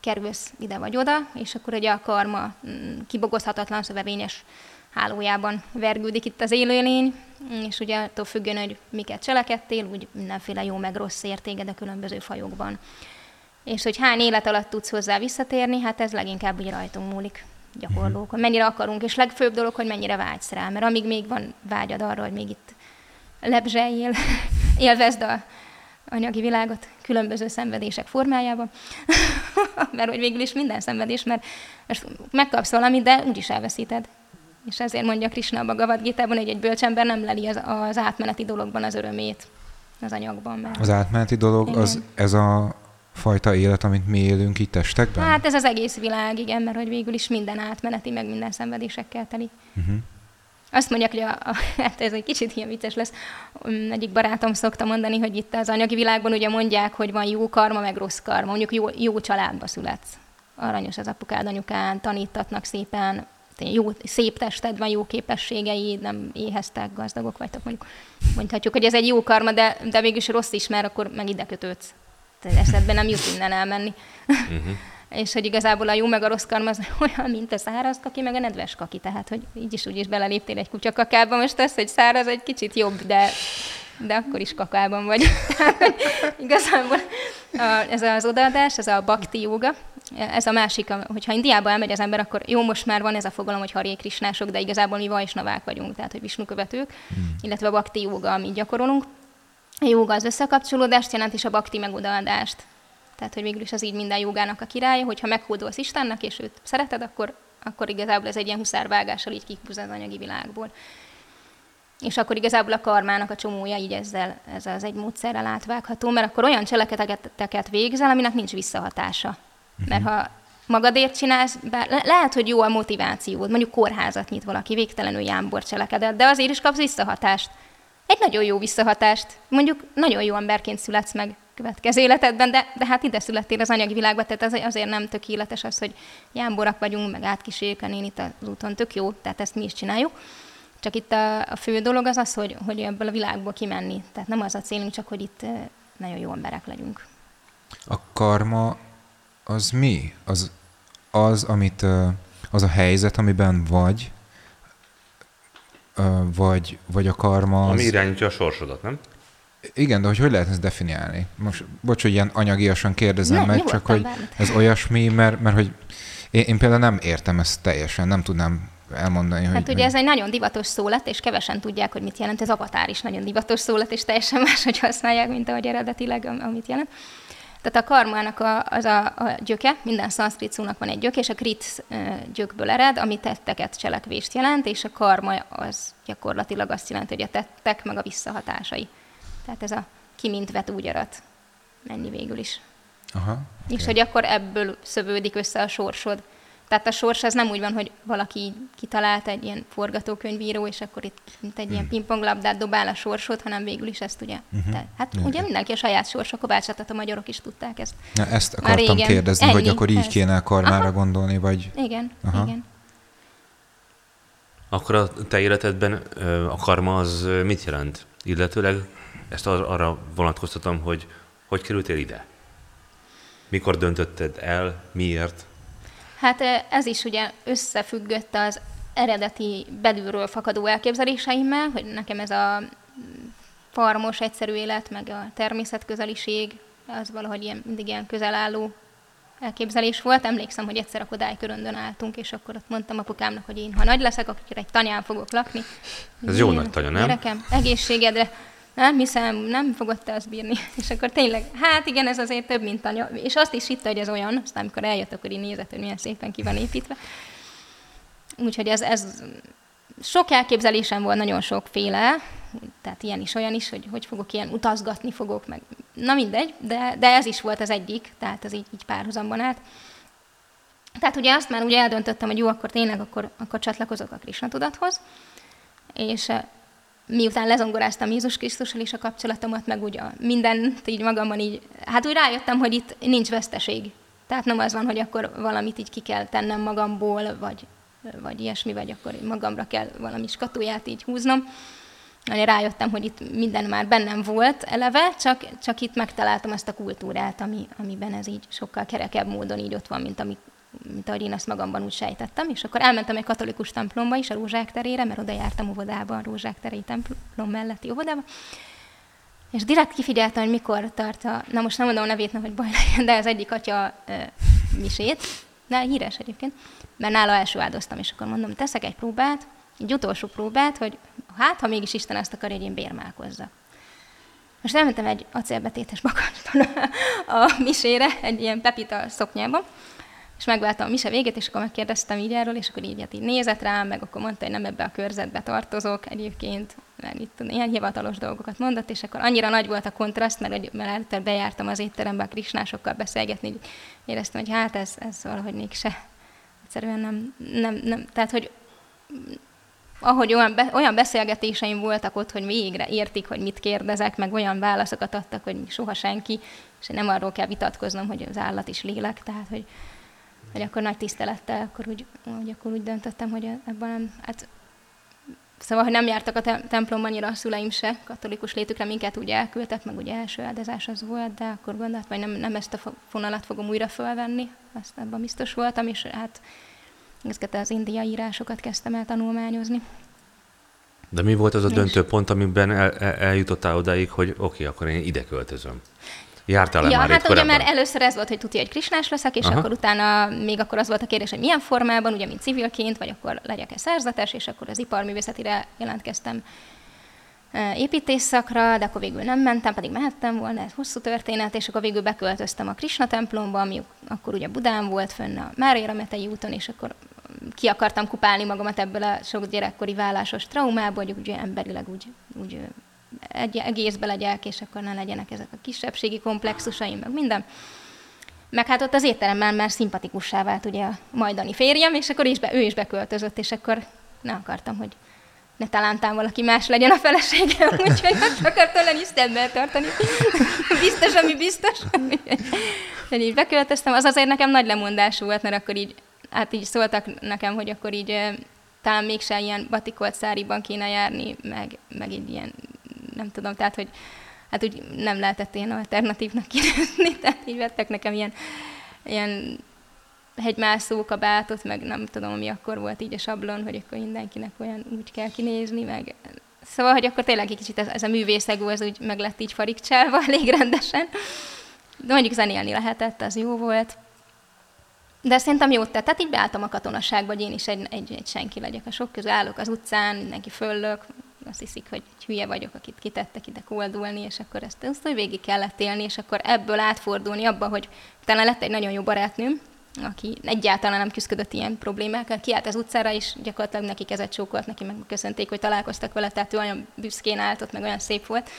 kerülsz ide vagy oda, és akkor ugye a karma mm, kibogozhatatlan szövevényes hálójában vergődik itt az élőlény, és ugye attól függően, hogy miket cselekedtél, úgy mindenféle jó meg rossz értéged a különböző fajokban. És hogy hány élet alatt tudsz hozzá visszatérni, hát ez leginkább úgy rajtunk múlik gyakorlók. Uh-huh. Mennyire akarunk, és legfőbb dolog, hogy mennyire vágysz rá, mert amíg még van vágyad arra, hogy még itt lebzseljél, élvezd a anyagi világot különböző szenvedések formájában, mert hogy végül is minden szenvedés, mert most megkapsz valamit, de úgyis elveszíted. És ezért mondja Krishna a Bhagavad Gita-ban, hogy egy bölcsember nem leli az, az átmeneti dologban az örömét az anyagban. Mert... Az átmeneti dolog, az, ez a fajta élet, amit mi élünk itt testekben? Hát ez az egész világ, igen, mert hogy végül is minden átmeneti, meg minden szenvedésekkel teli. Uh-huh. Azt mondják, hogy a, a, hát ez egy kicsit ilyen vicces lesz, um, egyik barátom szokta mondani, hogy itt az anyagi világban ugye mondják, hogy van jó karma, meg rossz karma. Mondjuk jó, jó családba születsz. Aranyos az apukád, anyukán, tanítatnak szépen, jó, szép tested van, jó képességeid, nem éheztek, gazdagok vagytok, mondjuk mondhatjuk, hogy ez egy jó karma, de, de mégis rossz is, mert akkor meg ide kötődsz eszedbe nem jut innen elmenni. Uh-huh. és hogy igazából a jó meg a rossz karma az olyan, mint a száraz kaki, meg a nedves kaki, tehát hogy így is úgy is beleléptél egy kutyakakába, most az, hogy száraz egy kicsit jobb, de de akkor is kakában vagy. Igazából ez az odaadás, ez a bakti joga, ez a másik, hogyha Indiába elmegy az ember, akkor jó, most már van ez a fogalom, hogy Haré Krisnások, de igazából mi Vajsnavák vagyunk, tehát hogy Visnu követők, hmm. illetve a bakti joga, amit gyakorolunk. A joga az összekapcsolódást jelent, és a bakti meg odaadást. Tehát, hogy végül is az így minden jogának a királya, hogyha meghódolsz Istennek, és őt szereted, akkor, akkor igazából ez egy ilyen huszárvágással így kihúz az anyagi világból. És akkor igazából a karmának a csomója így ezzel, ez az egy módszerrel átvágható, mert akkor olyan cselekedeteket végzel, aminek nincs visszahatása. Uh-huh. Mert ha magadért csinálsz, bár le- lehet, hogy jó a motivációd, mondjuk kórházat nyit valaki, végtelenül jámbor cselekedet, de azért is kapsz visszahatást. Egy nagyon jó visszahatást. Mondjuk nagyon jó emberként születsz meg következő életedben, de, de hát ide születtél az anyagi világba, tehát az, azért nem tökéletes az, hogy jámborak vagyunk, meg átkísérjük a nénit az úton, tök jó, tehát ezt mi is csináljuk. Csak itt a, a fő dolog az az, hogy, hogy ebből a világból kimenni. Tehát nem az a célunk, csak hogy itt nagyon jó emberek legyünk. A karma az mi? Az, az amit, az a helyzet, amiben vagy, vagy, vagy a karma az... Ami irányítja a sorsodat, nem? Igen, de hogy hogy lehet ezt definiálni? Most, bocs, hogy ilyen anyagiasan kérdezem ne, meg, csak hogy bármit. ez olyasmi, mert, mert hogy én, én például nem értem ezt teljesen, nem tudnám elmondani, hát hogy... Hát ugye ez egy nagyon divatos szó lett, és kevesen tudják, hogy mit jelent. Ez avatár is nagyon divatos szó lett, és teljesen más, hogy használják, mint ahogy eredetileg, amit jelent. Tehát a karmának a, az a, a gyöke, minden szanszkrit szónak van egy gyök, és a krit gyökből ered, ami tetteket, cselekvést jelent, és a karma az gyakorlatilag azt jelenti, hogy a tettek meg a visszahatásai. Tehát ez a ki mint vet, úgy arat. Ennyi végül is. Aha, és hogy akkor ebből szövődik össze a sorsod. Tehát a sors az nem úgy van, hogy valaki kitalált egy ilyen forgatókönyvíró, és akkor itt mint egy ilyen hmm. pingponglabdát dobál a sorsot, hanem végül is ezt ugye. Uh-huh. Tehát, hát uh-huh. ugye mindenki a saját sorsa kovácsát, a magyarok is tudták ezt. Na, ezt akartam régen. kérdezni, Ennyi, hogy akkor így ez. kéne a karmára Aha. gondolni, vagy... Igen, Aha. igen. Akkor a te életedben a karma az mit jelent? Illetőleg ezt arra vonatkoztatom, hogy hogy kerültél ide? Mikor döntötted el, miért? Hát ez is ugye összefüggött az eredeti belülről fakadó elképzeléseimmel, hogy nekem ez a farmos, egyszerű élet, meg a természetközeliség, az valahogy ilyen, mindig ilyen közel álló elképzelés volt. Emlékszem, hogy egyszer a Kodály köröndön álltunk, és akkor ott mondtam apukámnak, hogy én, ha nagy leszek, akkor egy tanyán fogok lakni. Ez jó nagy tanya, nem? Gyerekem, egészségedre nem hiszem, nem fogod te azt bírni. És akkor tényleg, hát igen, ez azért több, mint anya. És azt is hitte, hogy ez olyan, aztán amikor eljött, akkor így nézett, hogy milyen szépen ki van építve. Úgyhogy ez, ez sok elképzelésem volt, nagyon sokféle, tehát ilyen is, olyan is, hogy hogy fogok ilyen utazgatni fogok, meg na mindegy, de, de ez is volt az egyik, tehát ez így, így párhuzamban állt. Tehát ugye azt már ugye eldöntöttem, hogy jó, akkor tényleg akkor, akkor csatlakozok a Krishna tudathoz, és miután lezongoráztam Jézus Krisztussal is a kapcsolatomat, meg úgy a mindent így magamban így, hát úgy rájöttem, hogy itt nincs veszteség. Tehát nem az van, hogy akkor valamit így ki kell tennem magamból, vagy, vagy ilyesmi, vagy akkor magamra kell valami skatóját így húznom. Rájöttem, hogy itt minden már bennem volt eleve, csak, csak itt megtaláltam ezt a kultúrát, ami, amiben ez így sokkal kerekebb módon így ott van, mint amit mint ahogy én ezt magamban úgy sejtettem, és akkor elmentem egy katolikus templomba is, a Rózsák terére, mert oda jártam óvodába, a Rózsák terei templom melletti óvodába, és direkt kifigyeltem, hogy mikor tart a, na most nem mondom a nevét, hogy baj legyen, de az egyik atya e, misét, de híres egyébként, mert nála első áldoztam, és akkor mondom, teszek egy próbát, egy utolsó próbát, hogy hát, ha mégis Isten azt akarja, hogy én bérmálkozzak. Most elmentem egy acélbetétes bakancsban a misére, egy ilyen pepita szoknyában, és megváltam a mise végét, és akkor megkérdeztem így erről, és akkor így, hát így nézett rám, meg akkor mondta, hogy nem ebbe a körzetbe tartozok egyébként, mert itt ilyen hivatalos dolgokat mondott, és akkor annyira nagy volt a kontraszt, mert, mert előtte bejártam az étterembe a krisnásokkal beszélgetni, így éreztem, hogy hát ez, ez valahogy mégse, egyszerűen nem, nem, nem tehát hogy ahogy olyan, be, olyan beszélgetéseim voltak ott, hogy végre értik, hogy mit kérdezek, meg olyan válaszokat adtak, hogy soha senki, és nem arról kell vitatkoznom, hogy az állat is lélek, tehát hogy hogy akkor nagy tisztelettel, akkor úgy, hogy akkor úgy döntöttem, hogy ebben nem, hát Szóval, hogy nem jártak a te- templomban annyira a szüleim se, katolikus létükre minket úgy elküldtek, meg ugye első áldozás az volt, de akkor gondoltam, hogy nem, nem ezt a fonalat fogom újra fölvenni, azt ebben biztos voltam, és hát ezeket az indiai írásokat kezdtem el tanulmányozni. De mi volt az a döntő pont, amiben el, el, eljutottál odáig, hogy oké, okay, akkor én ide költözöm? Jártál-e ja, már hát ugye korábban? már először ez volt, hogy tudja, hogy krisnás leszek, és Aha. akkor utána még akkor az volt a kérdés, hogy milyen formában, ugye, mint civilként, vagy akkor legyek-e szerzetes, és akkor az iparművészetire jelentkeztem építés szakra, de akkor végül nem mentem, pedig mehettem volna, ez hosszú történet, és akkor végül beköltöztem a Krisna templomba, ami akkor ugye Budán volt fönn a Mária Metei úton, és akkor ki akartam kupálni magamat ebből a sok gyerekkori vállásos traumából, hogy ugye emberileg úgy, úgy egy, egészbe legyek, és akkor ne legyenek ezek a kisebbségi komplexusaim, meg minden. Meg hát ott az étteremben már szimpatikussá vált ugye a majdani férjem, és akkor is be, ő is beköltözött, és akkor ne akartam, hogy ne talántán valaki más legyen a feleségem, úgyhogy azt akartam lenni Istenben tartani. biztos, ami biztos. hogy így beköltöztem, az azért nekem nagy lemondás volt, mert akkor így, hát így szóltak nekem, hogy akkor így talán mégse ilyen batikolt száriban kéne járni, meg, meg így ilyen nem tudom, tehát, hogy hát úgy nem lehetett ilyen alternatívnak kinezni, tehát így vettek nekem ilyen, ilyen hegymászó kabátot, meg nem tudom, ami akkor volt így a sablon, hogy akkor mindenkinek olyan úgy kell kinézni, meg Szóval, hogy akkor tényleg egy kicsit ez, ez a művészegó, ez úgy meg lett így farigcsálva elég rendesen. De mondjuk zenélni lehetett, az jó volt. De szerintem jót tett. Tehát így beálltam a katonaságba, hogy én is egy, egy, egy senki legyek. A sok közül állok az utcán, mindenki föllök, azt hiszik, hogy hülye vagyok, akit kitettek ide koldulni, és akkor ezt, ezt hogy végig kellett élni, és akkor ebből átfordulni abba, hogy utána lett egy nagyon jó barátnőm, aki egyáltalán nem küzdött ilyen problémákkal, kiállt az utcára, és gyakorlatilag neki kezet csókolt, neki meg köszönték, hogy találkoztak vele, tehát ő olyan büszkén állt ott, meg olyan szép volt.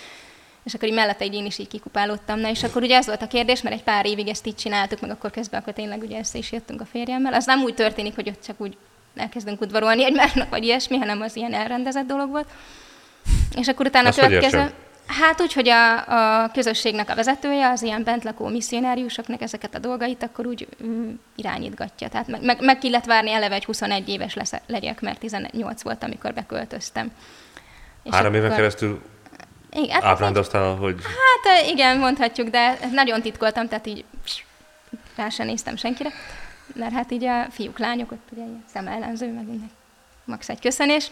És akkor így mellette így én is így kikupálódtam. Na, és akkor ugye ez volt a kérdés, mert egy pár évig ezt így csináltuk, meg akkor közben akkor tényleg ugye össze is jöttünk a férjemmel. Az nem úgy történik, hogy ott csak úgy elkezdünk udvarolni egymásnak, vagy ilyesmi, hanem az ilyen elrendezett dolog volt. És akkor utána a következő... Hát úgy, hogy a, a közösségnek a vezetője, az ilyen bentlakó misszionáriusoknak ezeket a dolgait akkor úgy mm, irányítgatja. Tehát meg, meg, meg kellett várni eleve, hogy 21 éves lesz, legyek, mert 18 volt, amikor beköltöztem. És Három akkor... éven keresztül igen, hát ábrándoztál, hogy... Hát igen, mondhatjuk, de nagyon titkoltam, tehát így rá sem néztem senkire mert hát így a fiúk, lányok, ott ugye szemellenző, meg minden max egy köszönés.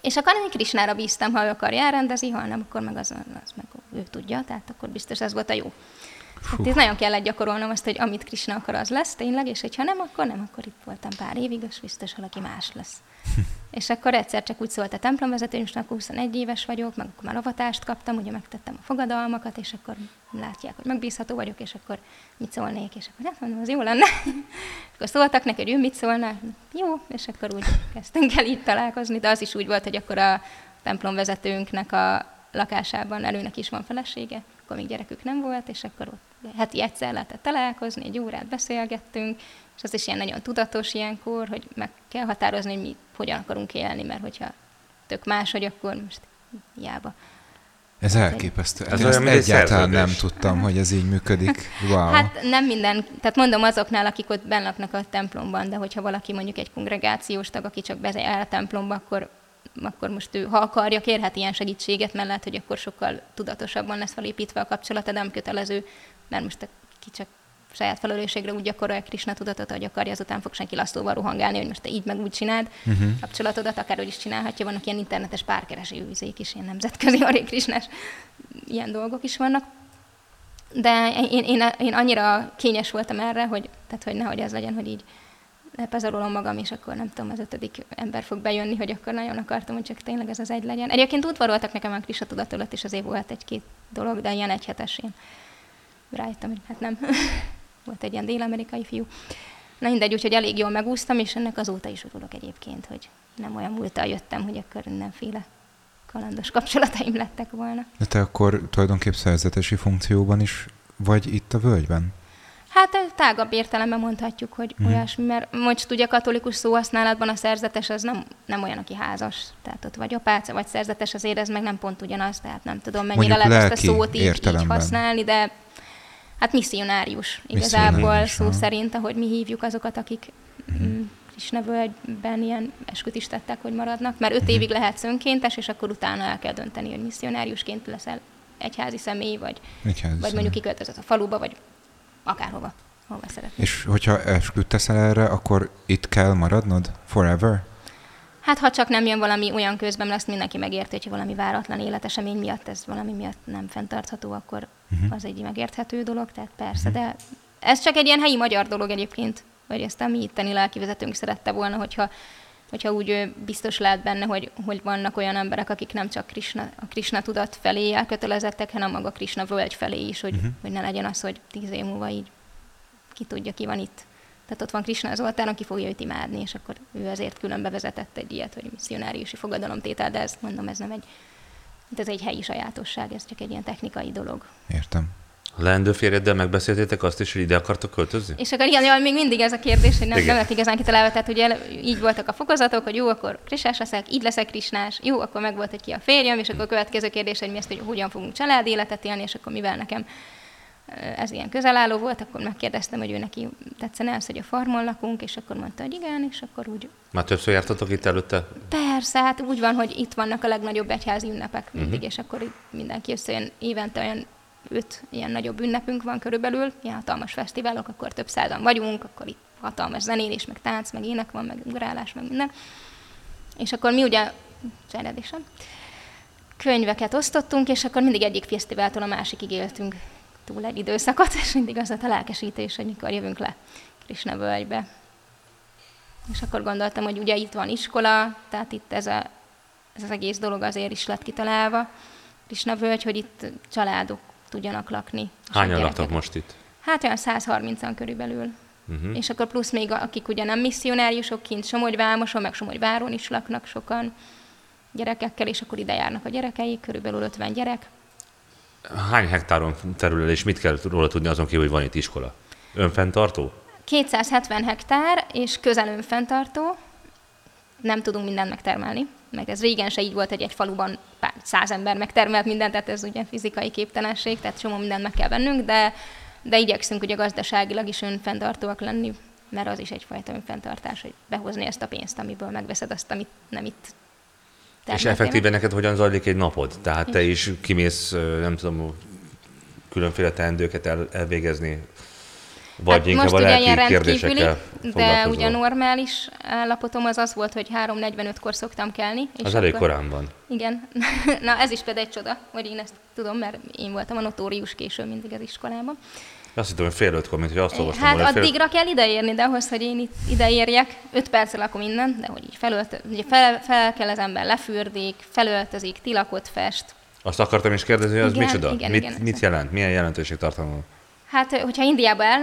És akkor én Krisnára bíztam, ha ő akarja, elrendezi, ha nem, akkor meg az, az meg ő tudja, tehát akkor biztos ez volt a jó. Hát ez nagyon kellett gyakorolnom azt, hogy amit Krishna akar, az lesz tényleg, és hogyha nem, akkor nem, akkor itt voltam pár évig, és biztos valaki más lesz. és akkor egyszer csak úgy szólt a templomvezető, most akkor 21 éves vagyok, meg akkor már avatást kaptam, ugye megtettem a fogadalmakat, és akkor látják, hogy megbízható vagyok, és akkor mit szólnék, és akkor hát mondom, az jó lenne. akkor szóltak neki, hogy ő mit szólna, jó, és akkor úgy kezdtünk el így találkozni, de az is úgy volt, hogy akkor a templomvezetőnknek a lakásában előnek is van felesége, akkor még gyerekük nem volt, és akkor ott heti egyszer lehetett találkozni, egy órát beszélgettünk, és az is ilyen nagyon tudatos ilyenkor, hogy meg kell határozni, hogy mi hogyan akarunk élni, mert hogyha tök más, hogy akkor most hiába. Ez elképesztő. Ez ezt egyáltalán nem tudtam, hogy ez így működik. Wow. Hát nem minden, tehát mondom azoknál, akik ott benn laknak a templomban, de hogyha valaki mondjuk egy kongregációs tag, aki csak bezár a templomba, akkor akkor most ő, ha akarja, kérhet ilyen segítséget, mert lehet, hogy akkor sokkal tudatosabban lesz felépítve a kapcsolata, de nem kötelező, mert most ki csak saját felelősségre úgy gyakorolja Krisna tudatot, hogy akarja, azután fog senki lasztóval rohangálni, hogy most te így meg úgy csináld uh-huh. kapcsolatodat, akárhogy is csinálhatja. Vannak ilyen internetes párkereső üzék is, ilyen nemzetközi Hare Krisnás, ilyen dolgok is vannak. De én, én, én, annyira kényes voltam erre, hogy, tehát, hogy nehogy ez legyen, hogy így pazarolom magam, és akkor nem tudom, az ötödik ember fog bejönni, hogy akkor nagyon akartam, hogy csak tényleg ez az egy legyen. Egyébként udvaroltak nekem a Krista tudat alatt, és azért volt egy-két dolog, de ilyen egyhetes én rájöttem, hogy hát nem. volt egy ilyen dél-amerikai fiú. Na mindegy, úgyhogy elég jól megúsztam, és ennek azóta is örülök egyébként, hogy nem olyan múltal jöttem, hogy akkor mindenféle kalandos kapcsolataim lettek volna. De te akkor tulajdonképp szerzetesi funkcióban is vagy itt a völgyben? Hát tágabb értelemben mondhatjuk, hogy mm. olyasmi, mert most ugye katolikus szóhasználatban a szerzetes az nem, nem olyan, aki házas. Tehát ott vagy apáca, vagy szerzetes, azért ez meg nem pont ugyanaz, tehát nem tudom, mennyire lehet ezt a szót így, így használni, de hát misszionárius igazából misszionárius, szó ha. szerint, ahogy mi hívjuk azokat, akik mm. Krishna völgyben ilyen esküt is tettek, hogy maradnak, mert öt uh-huh. évig lehetsz önkéntes, és akkor utána el kell dönteni, hogy misszionáriusként leszel egyházi személy, vagy, egyházi vagy mondjuk kiköltözött a faluba, vagy akárhova, hova szeretnél. És hogyha esküt teszel erre, akkor itt kell maradnod forever? Hát ha csak nem jön valami olyan közben, azt mindenki megérti, hogy valami váratlan életesemény miatt ez valami miatt nem fenntartható, akkor uh-huh. az egy megérthető dolog, tehát persze, uh-huh. de ez csak egy ilyen helyi magyar dolog egyébként, vagy ezt a mi itteni lelkivezetőnk szerette volna, hogyha, hogyha úgy biztos lehet benne, hogy, hogy vannak olyan emberek, akik nem csak Krishna, a Krishna tudat felé elkötelezettek, hanem maga Krishna völgy felé is, hogy, uh-huh. hogy ne legyen az, hogy tíz év múlva így ki tudja, ki van itt. Tehát ott van Krishna az oltán, aki fogja őt imádni, és akkor ő ezért külön bevezetett egy ilyet, hogy misszionáriusi fogadalomtétel, de ezt mondom, ez nem egy, ez egy helyi sajátosság, ez csak egy ilyen technikai dolog. Értem. A leendő férjeddel megbeszéltétek azt is, hogy ide akartok költözni? És akkor igen, még mindig ez a kérdés, hogy nem, nem lett igazán kitalálva, tehát ugye így voltak a fokozatok, hogy jó, akkor krisás leszek, így leszek krisnás, jó, akkor meg volt, hogy ki a férjem, és akkor a következő kérdés, hogy mi ezt, hogy hogyan fogunk család életet élni, és akkor mivel nekem ez ilyen közelálló volt, akkor megkérdeztem, hogy ő neki tetszene az, hogy a farmon lakunk, és akkor mondta, hogy igen, és akkor úgy... Már többször jártatok itt előtte? Persze, hát úgy van, hogy itt vannak a legnagyobb egyházi ünnepek mindig, uh-huh. és akkor mindenki összejön évente olyan öt ilyen nagyobb ünnepünk van körülbelül, ilyen hatalmas fesztiválok, akkor több százan vagyunk, akkor itt hatalmas zenélés, meg tánc, meg ének van, meg ugrálás, meg minden. És akkor mi ugye, cseredésem, könyveket osztottunk, és akkor mindig egyik fesztiváltól a másikig éltünk túl egy időszakot, és mindig az a lelkesítés, hogy mikor jövünk le Krisna völgybe. És akkor gondoltam, hogy ugye itt van iskola, tehát itt ez, a, ez az egész dolog azért is lett kitalálva, Krisna völgy, hogy itt családok tudjanak lakni. Hányan laktak most itt? Hát olyan 130-an körülbelül. Uh-huh. És akkor plusz még akik ugye nem misszionáriusok kint Somogyvámoson, meg Somogyváron is laknak sokan gyerekekkel, és akkor ide járnak a gyerekeik, körülbelül 50 gyerek. Hány hektáron terül és mit kell róla tudni azon kívül, hogy van itt iskola? Önfenntartó? 270 hektár, és közel önfenntartó. Nem tudunk mindent megtermelni, meg ez régen se így volt, hogy egy faluban pár száz ember megtermelt mindent, tehát ez ugye fizikai képtelenség, tehát csomó mindent meg kell vennünk, de, de igyekszünk ugye gazdaságilag is önfenntartóak lenni, mert az is egyfajta önfenntartás, hogy behozni ezt a pénzt, amiből megveszed azt, amit nem itt és effektíven neked hogyan zajlik egy napod? Tehát te is kimész, nem tudom, különféle teendőket el, elvégezni, vagy hát inkább most a lelki kérdésekkel De ugye normális állapotom az az volt, hogy 3.45-kor szoktam kelni. És az elég korán van. Igen. Na ez is például egy csoda, hogy én ezt tudom, mert én voltam a notórius késő mindig az iskolában. Azt hittem, hogy fél ötkor, mint hogy azt olvastam Hát volna, addigra fél... kell ideérni, de ahhoz, hogy én itt ideérjek, öt perccel lakom innen, de hogy így felölt, ugye fel, fel kell az ember lefürdik, felöltözik, tilakot fest. Azt akartam is kérdezni, hogy az igen, micsoda? Igen, mit, igen, mit jelent? Milyen jelentőség tartalma? Hát, hogyha Indiába el,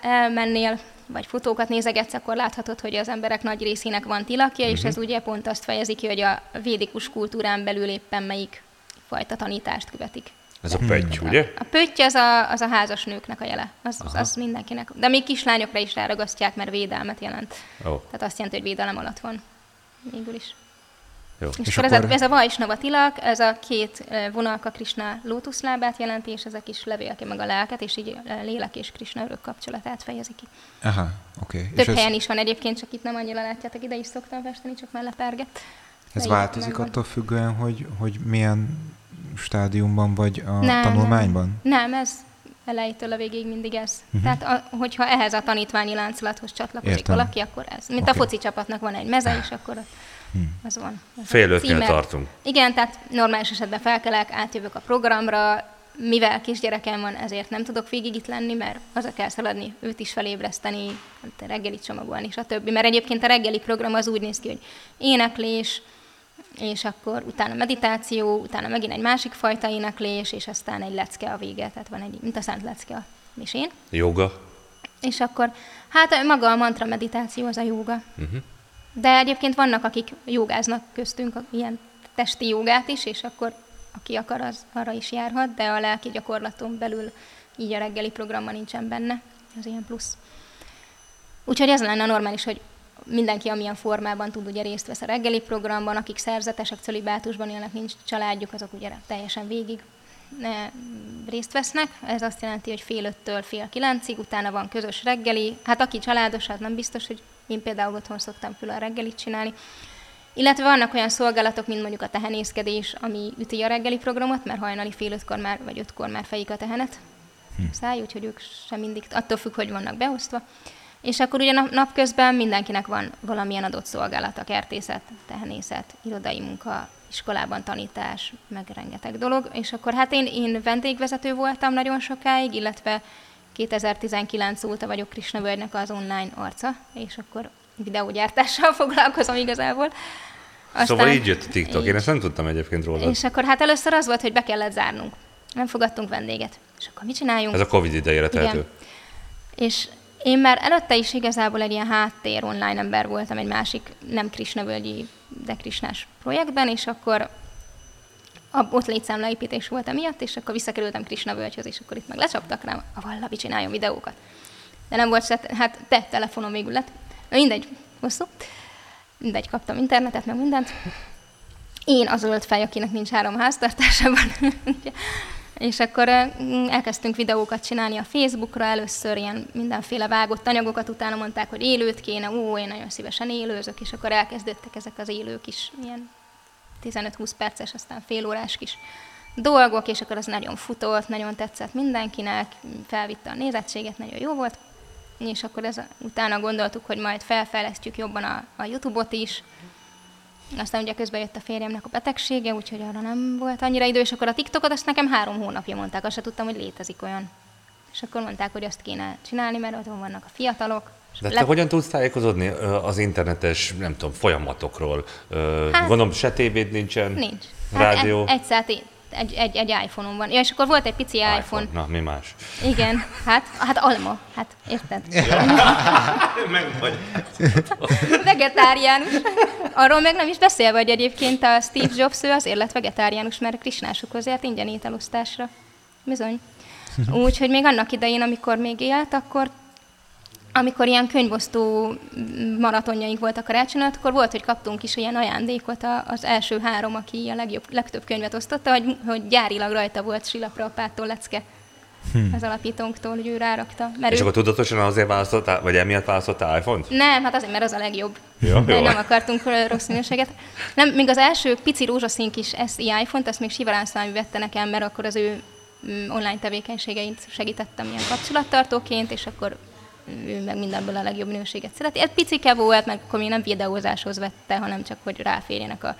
elmennél, vagy fotókat nézegetsz, akkor láthatod, hogy az emberek nagy részének van tilakja, uh-huh. és ez mhm. ugye pont azt fejezi ki, hogy a védikus kultúrán belül éppen melyik fajta tanítást követik. Ez a pötty, hmm. ugye? A pötty az a, az a házas nőknek a jele. Az, az mindenkinek. De még kislányokra is ráragasztják, mert védelmet jelent. Oh. Tehát azt jelenti, hogy védelem alatt van. Végül is. Jó. És, és akkor, akkor ez, a, ez a Vajsnava tilak, ez a két vonalka Krishna lótuszlábát jelenti, és ezek is levélke meg a lelket, és így a lélek és Krishna örök kapcsolatát fejezi ki. Aha, oké. Okay. Több és helyen ez... is van egyébként, csak itt nem annyira látjátok, ide is szoktam festeni, csak már leperget. Ez változik attól függően, hogy, hogy milyen stádiumban vagy a nem, tanulmányban? Nem, ez elejétől a végig mindig ez. Uh-huh. Tehát a, hogyha ehhez a tanítványi láncolathoz csatlakozik Értem. valaki, akkor ez. Mint okay. a foci csapatnak van egy meze, és akkor ott Hmm. Az van. Az Fél ötnél tartunk. Igen, tehát normális esetben felkelek, átjövök a programra, mivel kisgyerekem van, ezért nem tudok végig itt lenni, mert a kell szaladni, őt is felébreszteni, hát reggeli csomagolni, stb. Mert egyébként a reggeli program az úgy néz ki, hogy éneklés, és akkor utána meditáció, utána megint egy másik fajta éneklés, és aztán egy lecke a vége, tehát van egy, mint a szent lecke a misén. Joga. És akkor, hát maga a mantra meditáció az a joga. Uh-huh. De egyébként vannak, akik jogáznak köztünk, ilyen testi jogát is, és akkor aki akar, az arra is járhat, de a lelki gyakorlaton belül így a reggeli programban nincsen benne, az ilyen plusz. Úgyhogy ez lenne normális, hogy mindenki, amilyen formában tud, ugye részt vesz a reggeli programban, akik szerzetesek, cölibátusban élnek, nincs családjuk, azok ugye teljesen végig ne, részt vesznek. Ez azt jelenti, hogy fél öttől fél kilencig, utána van közös reggeli. Hát aki családos, az nem biztos, hogy Én például otthon szoktam külön reggelit csinálni. Illetve vannak olyan szolgálatok, mint mondjuk a tehenészkedés, ami üti a reggeli programot, mert hajnali fél ötkor már, vagy ötkor már fejik a tehenet. Hm. Száj, úgyhogy ők sem mindig, attól függ, hogy vannak beosztva. És akkor ugye napközben mindenkinek van valamilyen adott szolgálata, kertészet, tehenészet, irodai munka, iskolában tanítás, meg rengeteg dolog. És akkor hát én, én vendégvezető voltam nagyon sokáig, illetve 2019 óta vagyok Krishna Völgynek az online arca, és akkor videógyártással foglalkozom igazából. Aztán, szóval így jött a TikTok, így. én ezt nem tudtam egyébként róla. És akkor hát először az volt, hogy be kellett zárnunk. Nem fogadtunk vendéget. És akkor mit csináljunk? Ez a Covid idejére tehető. És én már előtte is igazából egy ilyen háttér online ember voltam egy másik, nem Krishna völgyi, de Krishnás projektben, és akkor a, ott létszámleépítés volt emiatt, és akkor visszakerültem Krishna völgyhöz, és akkor itt meg lecsaptak rám, a vallabi csináljon videókat. De nem volt se, hát te telefonom végül lett. Mindegy, hosszú. Mindegy, kaptam internetet, meg mindent. Én az ölt fej, akinek nincs három háztartásában. És akkor elkezdtünk videókat csinálni a Facebookra, először ilyen mindenféle vágott anyagokat, utána mondták, hogy élőt kéne, ó, én nagyon szívesen élőzök, és akkor elkezdődtek ezek az élők is, ilyen 15-20 perces, aztán fél órás kis dolgok, és akkor az nagyon futott, nagyon tetszett mindenkinek, felvitte a nézettséget, nagyon jó volt, és akkor ez, utána gondoltuk, hogy majd felfejlesztjük jobban a, a YouTube-ot is, aztán ugye közben jött a férjemnek a betegsége, úgyhogy arra nem volt annyira idő, és akkor a TikTokot azt nekem három hónapja mondták, azt se tudtam, hogy létezik olyan. És akkor mondták, hogy azt kéne csinálni, mert ott vannak a fiatalok. De te le... hogyan tudsz tájékozódni az internetes, nem tudom, folyamatokról? Hát, Gondolom, se tévéd nincsen? Nincs. Rádió? Hát egy, egy egy, egy, iPhone-on van. Ja, és akkor volt egy pici iPhone. iPhone. Na, mi más? Igen, hát, hát alma, hát érted? meg vagy. Vegetáriánus. Arról meg nem is beszélve, hogy egyébként a Steve Jobs ő azért lett vegetáriánus, mert a krisnásokhoz járt ingyen ételosztásra. Bizony. Úgyhogy még annak idején, amikor még élt, akkor amikor ilyen könyvosztó maratonjaink voltak karácsonyat, akkor volt, hogy kaptunk is ilyen ajándékot az első három, aki a legjobb, legtöbb könyvet osztotta, hogy, hogy gyárilag rajta volt Silaprapától lecke. Hmm. az alapítónktól, hogy ő rárakta. Mert És ő... akkor tudatosan azért választottál, vagy emiatt választottál iPhone-t? Nem, hát azért, mert az a legjobb. Jó, jó. Nem akartunk rossz minőséget. Nem, még az első pici rózsaszín kis SI iPhone-t, azt még Sivarán vette nekem, mert akkor az ő mm, online tevékenységeit segítettem ilyen kapcsolattartóként, és akkor ő meg mindenből a legjobb minőséget szereti. Egy picike volt, meg akkor még nem videózáshoz vette, hanem csak, hogy ráférjenek a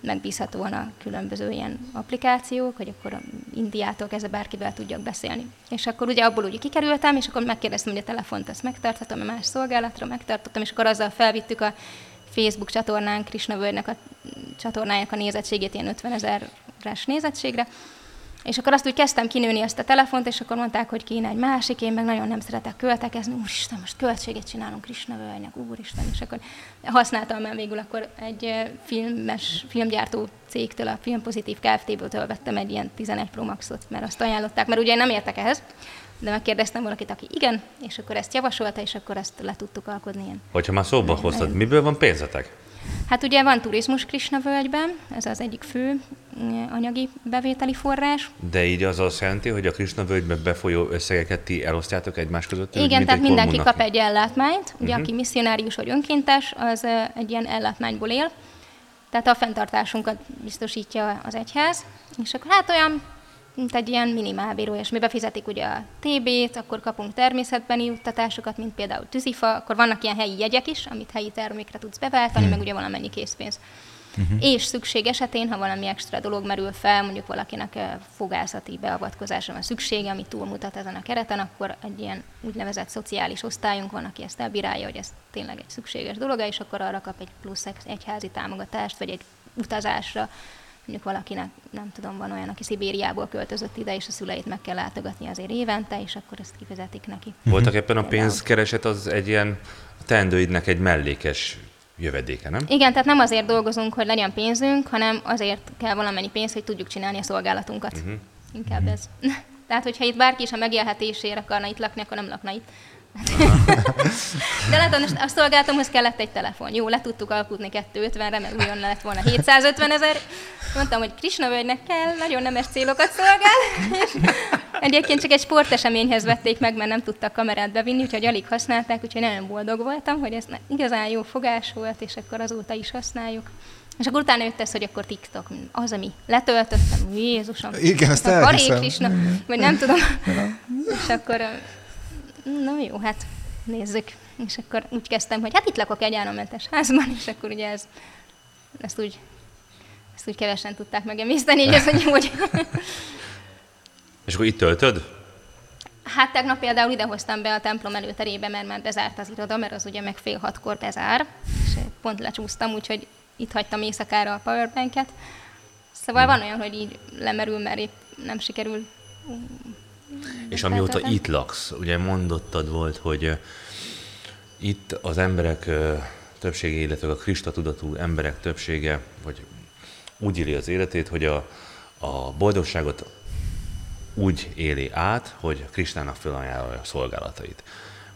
megbízhatóan a különböző ilyen applikációk, hogy akkor Indiától kezdve bárkivel tudjak beszélni. És akkor ugye abból úgy kikerültem, és akkor megkérdeztem, hogy a telefont ezt megtarthatom, a más szolgálatra megtartottam, és akkor azzal felvittük a Facebook csatornán, Krishna Völgynek a csatornájának a nézettségét ilyen 50 ezeres nézettségre, és akkor azt úgy kezdtem kinőni ezt a telefont, és akkor mondták, hogy kéne egy másik, én meg nagyon nem szeretek költekezni, úristen, most költséget csinálunk Krishna völgynek, úristen, és akkor használtam már végül akkor egy filmes, filmgyártó cégtől, a Filmpozitív Kft-ből vettem egy ilyen 11 Pro Maxot, mert azt ajánlották, mert ugye nem értek ehhez, de megkérdeztem valakit, aki igen, és akkor ezt javasolta, és akkor ezt le tudtuk alkotni ilyen. Hogyha már szóba hoztad, miből van pénzetek? Hát ugye van turizmus Krisna völgyben, ez az egyik fő mm, anyagi bevételi forrás. De így az azt jelenti, hogy a Krisna völgyben befolyó összegeket ti elosztjátok egymás között? Igen, tehát mindenki kap egy ellátmányt. Ugye, uh-huh. aki misszionárius vagy önkéntes, az egy ilyen ellátmányból él. Tehát a fenntartásunkat biztosítja az egyház. És akkor hát olyan mint egy ilyen minimálbíró, és mi befizetik ugye a TB-t, akkor kapunk természetbeni juttatásokat, mint például tűzifa, akkor vannak ilyen helyi jegyek is, amit helyi termékre tudsz beváltani, hmm. meg ugye valamennyi készpénz. Uh-huh. És szükség esetén, ha valami extra dolog merül fel, mondjuk valakinek fogászati beavatkozásra van szüksége, ami túlmutat ezen a kereten, akkor egy ilyen úgynevezett szociális osztályunk van, aki ezt elbírálja, hogy ez tényleg egy szükséges dolog, és akkor arra kap egy plusz egyházi támogatást, vagy egy utazásra, mondjuk valakinek, nem tudom, van olyan, aki Szibériából költözött ide, és a szüleit meg kell látogatni azért évente, és akkor ezt kifizetik neki. Voltak éppen a pénzkereset az egy ilyen teendőidnek egy mellékes jövedéke, nem? Igen, tehát nem azért dolgozunk, hogy legyen pénzünk, hanem azért kell valamennyi pénz, hogy tudjuk csinálni a szolgálatunkat. Uh-huh. Inkább uh-huh. ez. tehát, hogyha itt bárki is a megélhetésére akarna itt lakni, akkor nem lakna itt. De látod, a szolgálatomhoz kellett egy telefon. Jó, le tudtuk alkudni 250-re, mert újon lett volna 750 ezer. Mondtam, hogy Krishna völgynek kell, nagyon nemes célokat szolgál, és Egyébként csak egy sporteseményhez vették meg, mert nem tudtak kamerát bevinni, úgyhogy alig használták, úgyhogy nagyon boldog voltam, hogy ez igazán jó fogás volt, és akkor azóta is használjuk. És akkor utána jött ez, hogy akkor TikTok, az, ami letöltöttem, Jézusom. Igen, ezt elhiszem. Krisna, vagy nem tudom. és akkor, na jó, hát nézzük. És akkor úgy kezdtem, hogy hát itt lakok egy állammentes házban, és akkor ugye ez, ezt úgy, ezt úgy kevesen tudták megemészteni, hogy ez hogy... és akkor itt töltöd? Hát tegnap például idehoztam be a templom előterébe, mert már bezárt az iroda, mert az ugye meg fél hatkor bezár, és pont lecsúsztam, úgyhogy itt hagytam éjszakára a powerbanket. Szóval van olyan, hogy így lemerül, mert épp nem sikerül. És amióta itt laksz, ugye mondottad volt, hogy itt az emberek többsége, illetve a Krista tudatú emberek többsége, vagy úgy éli az életét, hogy a, a boldogságot úgy éli át, hogy Kristának felajánlja a szolgálatait.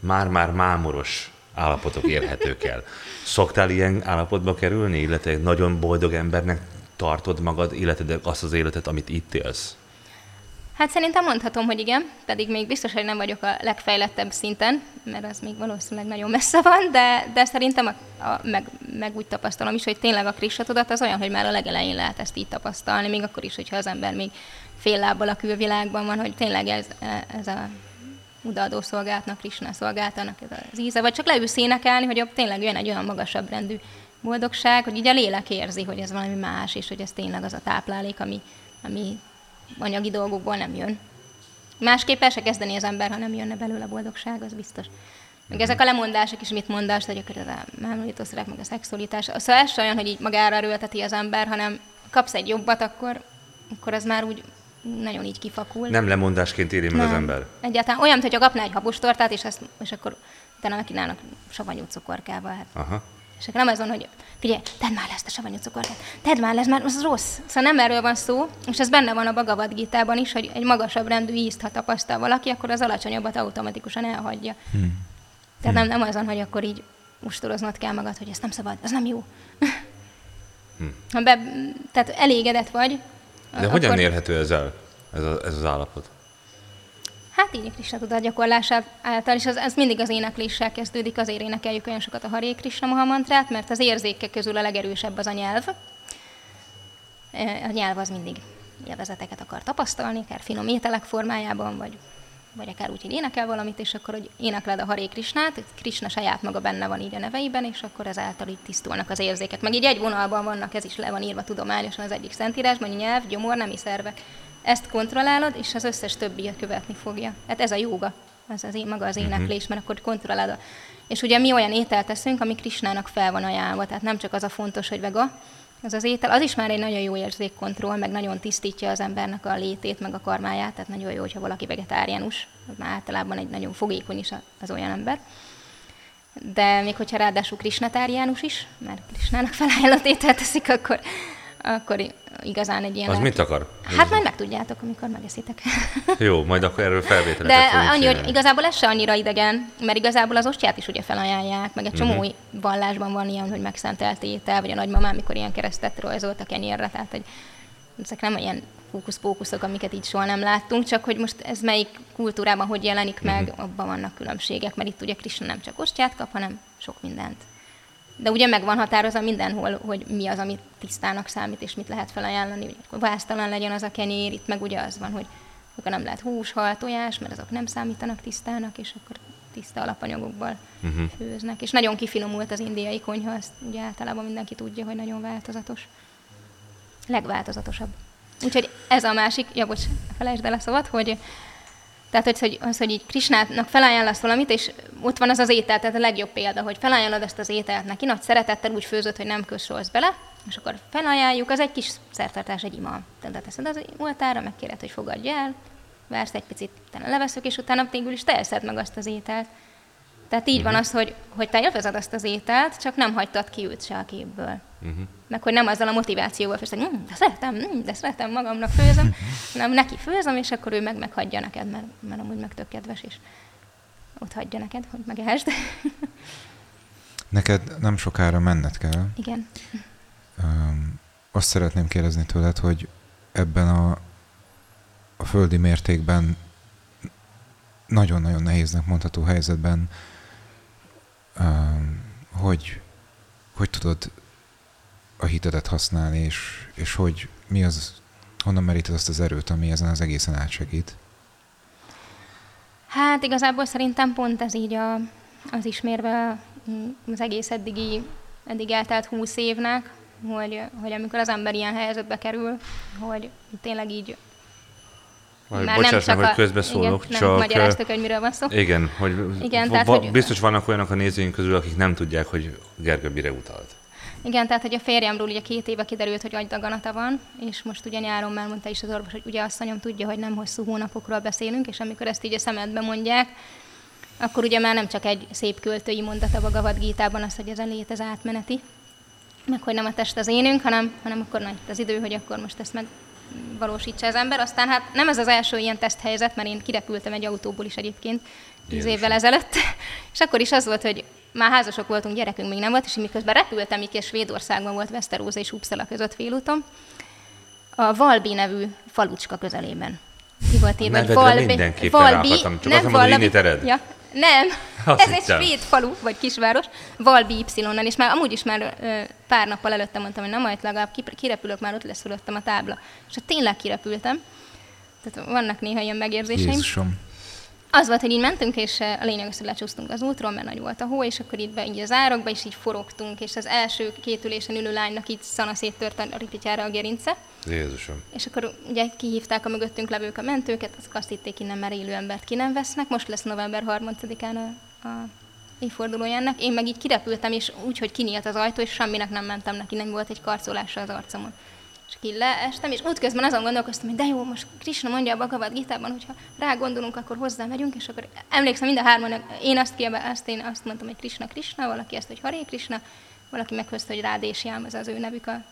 Már-már mámoros állapotok érhetők el. Szoktál ilyen állapotba kerülni, illetve nagyon boldog embernek tartod magad, illetve azt az életet, amit itt élsz? Hát szerintem mondhatom, hogy igen, pedig még biztos, hogy nem vagyok a legfejlettebb szinten, mert az még valószínűleg nagyon messze van, de, de szerintem a, a, meg, meg úgy tapasztalom is, hogy tényleg a Krista tudat az olyan, hogy már a legelején lehet ezt így tapasztalni, még akkor is, hogyha az ember még fél lábbal a külvilágban van, hogy tényleg ez, ez a odaadó szolgálatnak, Krishna szolgáltanak ez az íze, vagy csak leülsz énekelni, hogy ott tényleg jön egy olyan magasabb rendű boldogság, hogy így a lélek érzi, hogy ez valami más, és hogy ez tényleg az a táplálék, ami, ami anyagi dolgokból nem jön. Másképp el se kezdeni az ember, ha nem jönne belőle boldogság, az biztos. Meg ezek a lemondások is, mit mondasz, hogy akkor ez a mámlítószerek, meg a szexualitás. Szóval ez olyan, hogy így magára erőlteti az ember, hanem kapsz egy jobbat, akkor, akkor az már úgy nagyon így kifakul. Nem lemondásként éri meg az ember? Egyáltalán olyan, hogyha kapná egy habos tortát, és, ezt, és akkor utána kínálnak savanyú cukorkával. Hát. Aha. És nem azon, hogy figyelj, tedd már le ezt a savanyú cukorkát, tedd már le, ez már az rossz. Szóval nem erről van szó, és ez benne van a Bhagavad Gita-ban is, hogy egy magasabb rendű ízt, ha tapasztal valaki, akkor az alacsonyabbat automatikusan elhagyja. Hmm. Tehát hmm. nem, nem azon, hogy akkor így ustoroznod kell magad, hogy ez nem szabad, ez nem jó. Hmm. Ha be, tehát elégedett vagy, de akkor... hogyan érhető ez el, ez, a, ez az állapot? Hát így a Krishna tudat gyakorlása által, és az, az mindig az énekléssel kezdődik, azért énekeljük olyan sokat a Haré Krishna Mohamantrát, mert az érzékek közül a legerősebb az a nyelv. A nyelv az mindig élvezeteket akar tapasztalni, akár finom ételek formájában, vagy vagy akár úgy, hogy énekel valamit, és akkor hogy énekled a Haré Krisnát, Krishna saját maga benne van így a neveiben, és akkor ezáltal így tisztulnak az érzékek. Meg így egy vonalban vannak, ez is le van írva tudományosan az egyik szentírásban, hogy nyelv, gyomor, nemi szervek. Ezt kontrollálod, és az összes többi követni fogja. Hát ez a jóga, az az maga az mhm. éneklés, mert akkor kontrollálod. És ugye mi olyan ételt teszünk, ami Krisnának fel van ajánlva, tehát nem csak az a fontos, hogy vega, az az étel, az is már egy nagyon jó érzékkontroll, meg nagyon tisztítja az embernek a létét, meg a karmáját, tehát nagyon jó, hogyha valaki vegetáriánus, már általában egy nagyon fogékony is az olyan ember. De még hogyha ráadásul krisnatáriánus is, mert Krisnának felajánlott ételt teszik, akkor, akkor igazán egy ilyen... Az lehet. mit akar? Hát majd megtudjátok, amikor megeszitek. Jó, majd akkor erről felvételeket De annyi, hogy igazából ez se annyira idegen, mert igazából az ostját is ugye felajánlják, meg egy csomó uh-huh. vallásban van ilyen, hogy megszentelt étel, vagy a nagymamám, mikor ilyen keresztet rajzolt a kenyérre, tehát hogy ezek nem ilyen fókusz-fókuszok, amiket így soha nem láttunk, csak hogy most ez melyik kultúrában hogy jelenik meg, uh-huh. abban vannak különbségek, mert itt ugye Krishna nem csak ostját kap, hanem sok mindent. De ugye meg van határozva mindenhol, hogy mi az, amit tisztának számít, és mit lehet felajánlani, hogy vásztalan legyen az a kenyér, itt meg ugye az van, hogy akkor nem lehet hús, hal, tojás, mert azok nem számítanak tisztának, és akkor tiszta alapanyagokból uh-huh. főznek. És nagyon kifinomult az indiai konyha, ezt ugye általában mindenki tudja, hogy nagyon változatos. Legváltozatosabb. Úgyhogy ez a másik, ja bocs, felejtsd el a szavad, hogy tehát, hogy, hogy, az, hogy így Krisnának felajánlasz valamit, és ott van az az étel, tehát a legjobb példa, hogy felajánlod ezt az ételt neki, nagy szeretettel úgy főzött, hogy nem köszölsz bele, és akkor felajánljuk, az egy kis szertartás, egy ima. Tehát teszed az oltára, megkéred, hogy fogadja el, vársz egy picit, utána leveszük, és utána végül is te eszed meg azt az ételt. Tehát így uh-huh. van mhm. az, hogy, hogy te élvezed azt az ételt, csak nem hagytad ki őt se a képből. Uh-huh. Meg hogy nem azzal a motivációval hogy mm, de szeretem, mm, de szeretem magamnak főzöm, hanem neki főzöm, és akkor ő meg meghagyja neked, mert, mert amúgy meg tök kedves, és ott hagyja neked, hogy megehesd. Neked nem sokára menned kell. Igen. Um, azt szeretném kérdezni tőled, hogy ebben a, a földi mértékben nagyon-nagyon nehéznek mondható helyzetben, hogy, hogy tudod a hitedet használni, és, és hogy mi az, honnan meríted azt az erőt, ami ezen az egészen átsegít? Hát igazából szerintem pont ez így a, az ismérve az egész eddigi, eddig eltelt húsz évnek, hogy, hogy amikor az ember ilyen helyzetbe kerül, hogy tényleg így már bocsáss nem meg, hogy közbeszólok, igen, csak... magyaráztak, hogy miről van szó. Igen, hogy, igen, tehát, hogy biztos vannak olyanok a nézőink közül, akik nem tudják, hogy Gergő mire utalt. Igen, tehát hogy a férjemről ugye két éve kiderült, hogy agydaganata van, és most ugye nyáron már mondta is az orvos, hogy ugye asszonyom tudja, hogy nem hosszú hónapokról beszélünk, és amikor ezt így a szemedbe mondják, akkor ugye már nem csak egy szép költői mondat a Bhagavad Gítában az, hogy ez a lét az átmeneti, meg hogy nem a test az énünk, hanem, hanem akkor nagy az idő, hogy akkor most ezt megvalósítsa az ember. Aztán hát nem ez az első ilyen teszthelyzet, mert én kirepültem egy autóból is egyébként tíz évvel ezelőtt, és akkor is az volt, hogy már házasok voltunk, gyerekünk még nem volt, és miközben repültem, míg Svédországban volt Veszteróza és Uppsala között félúton, a Valbi nevű falucska közelében. Ki volt írva, hogy Valbi, Valbi nem Valbi, ja, nem, Azt ez hittem. egy svéd falu, vagy kisváros, Valbi Y-nal, és már amúgy is már ö, pár nappal előtte mondtam, hogy na majd legalább kirepülök, már ott lesz a tábla. És hát tényleg kirepültem. Tehát vannak néha ilyen megérzéseim. Jézusom. Az volt, hogy így mentünk, és a lényeg az, hogy lecsúsztunk az útról, mert nagy volt a hó, és akkor itt be így az árokba, és így forogtunk, és az első két ülésen ülő lánynak így szana széttört a ripityára a gerince. Jézusom. És akkor ugye kihívták a mögöttünk levők a mentőket, azok azt hitték, innen már élő embert ki nem vesznek. Most lesz november 30-án a, a évfordulójának. Én meg így kirepültem, és úgy, hogy kinyílt az ajtó, és semminek nem mentem neki, nem volt egy karcolása az arcomon. És ki leestem, és útközben azon gondolkoztam, hogy de jó, most Krishna mondja a Bhagavad Gita-ban, hogyha rá gondolunk, akkor hozzá megyünk, és akkor emlékszem mind a hárman, én azt kiebel, azt én azt mondtam, hogy Krishna, Krishna, valaki ezt, hogy Haré Krishna, valaki meghozta, hogy Rádésjám, ez az ő nevük, a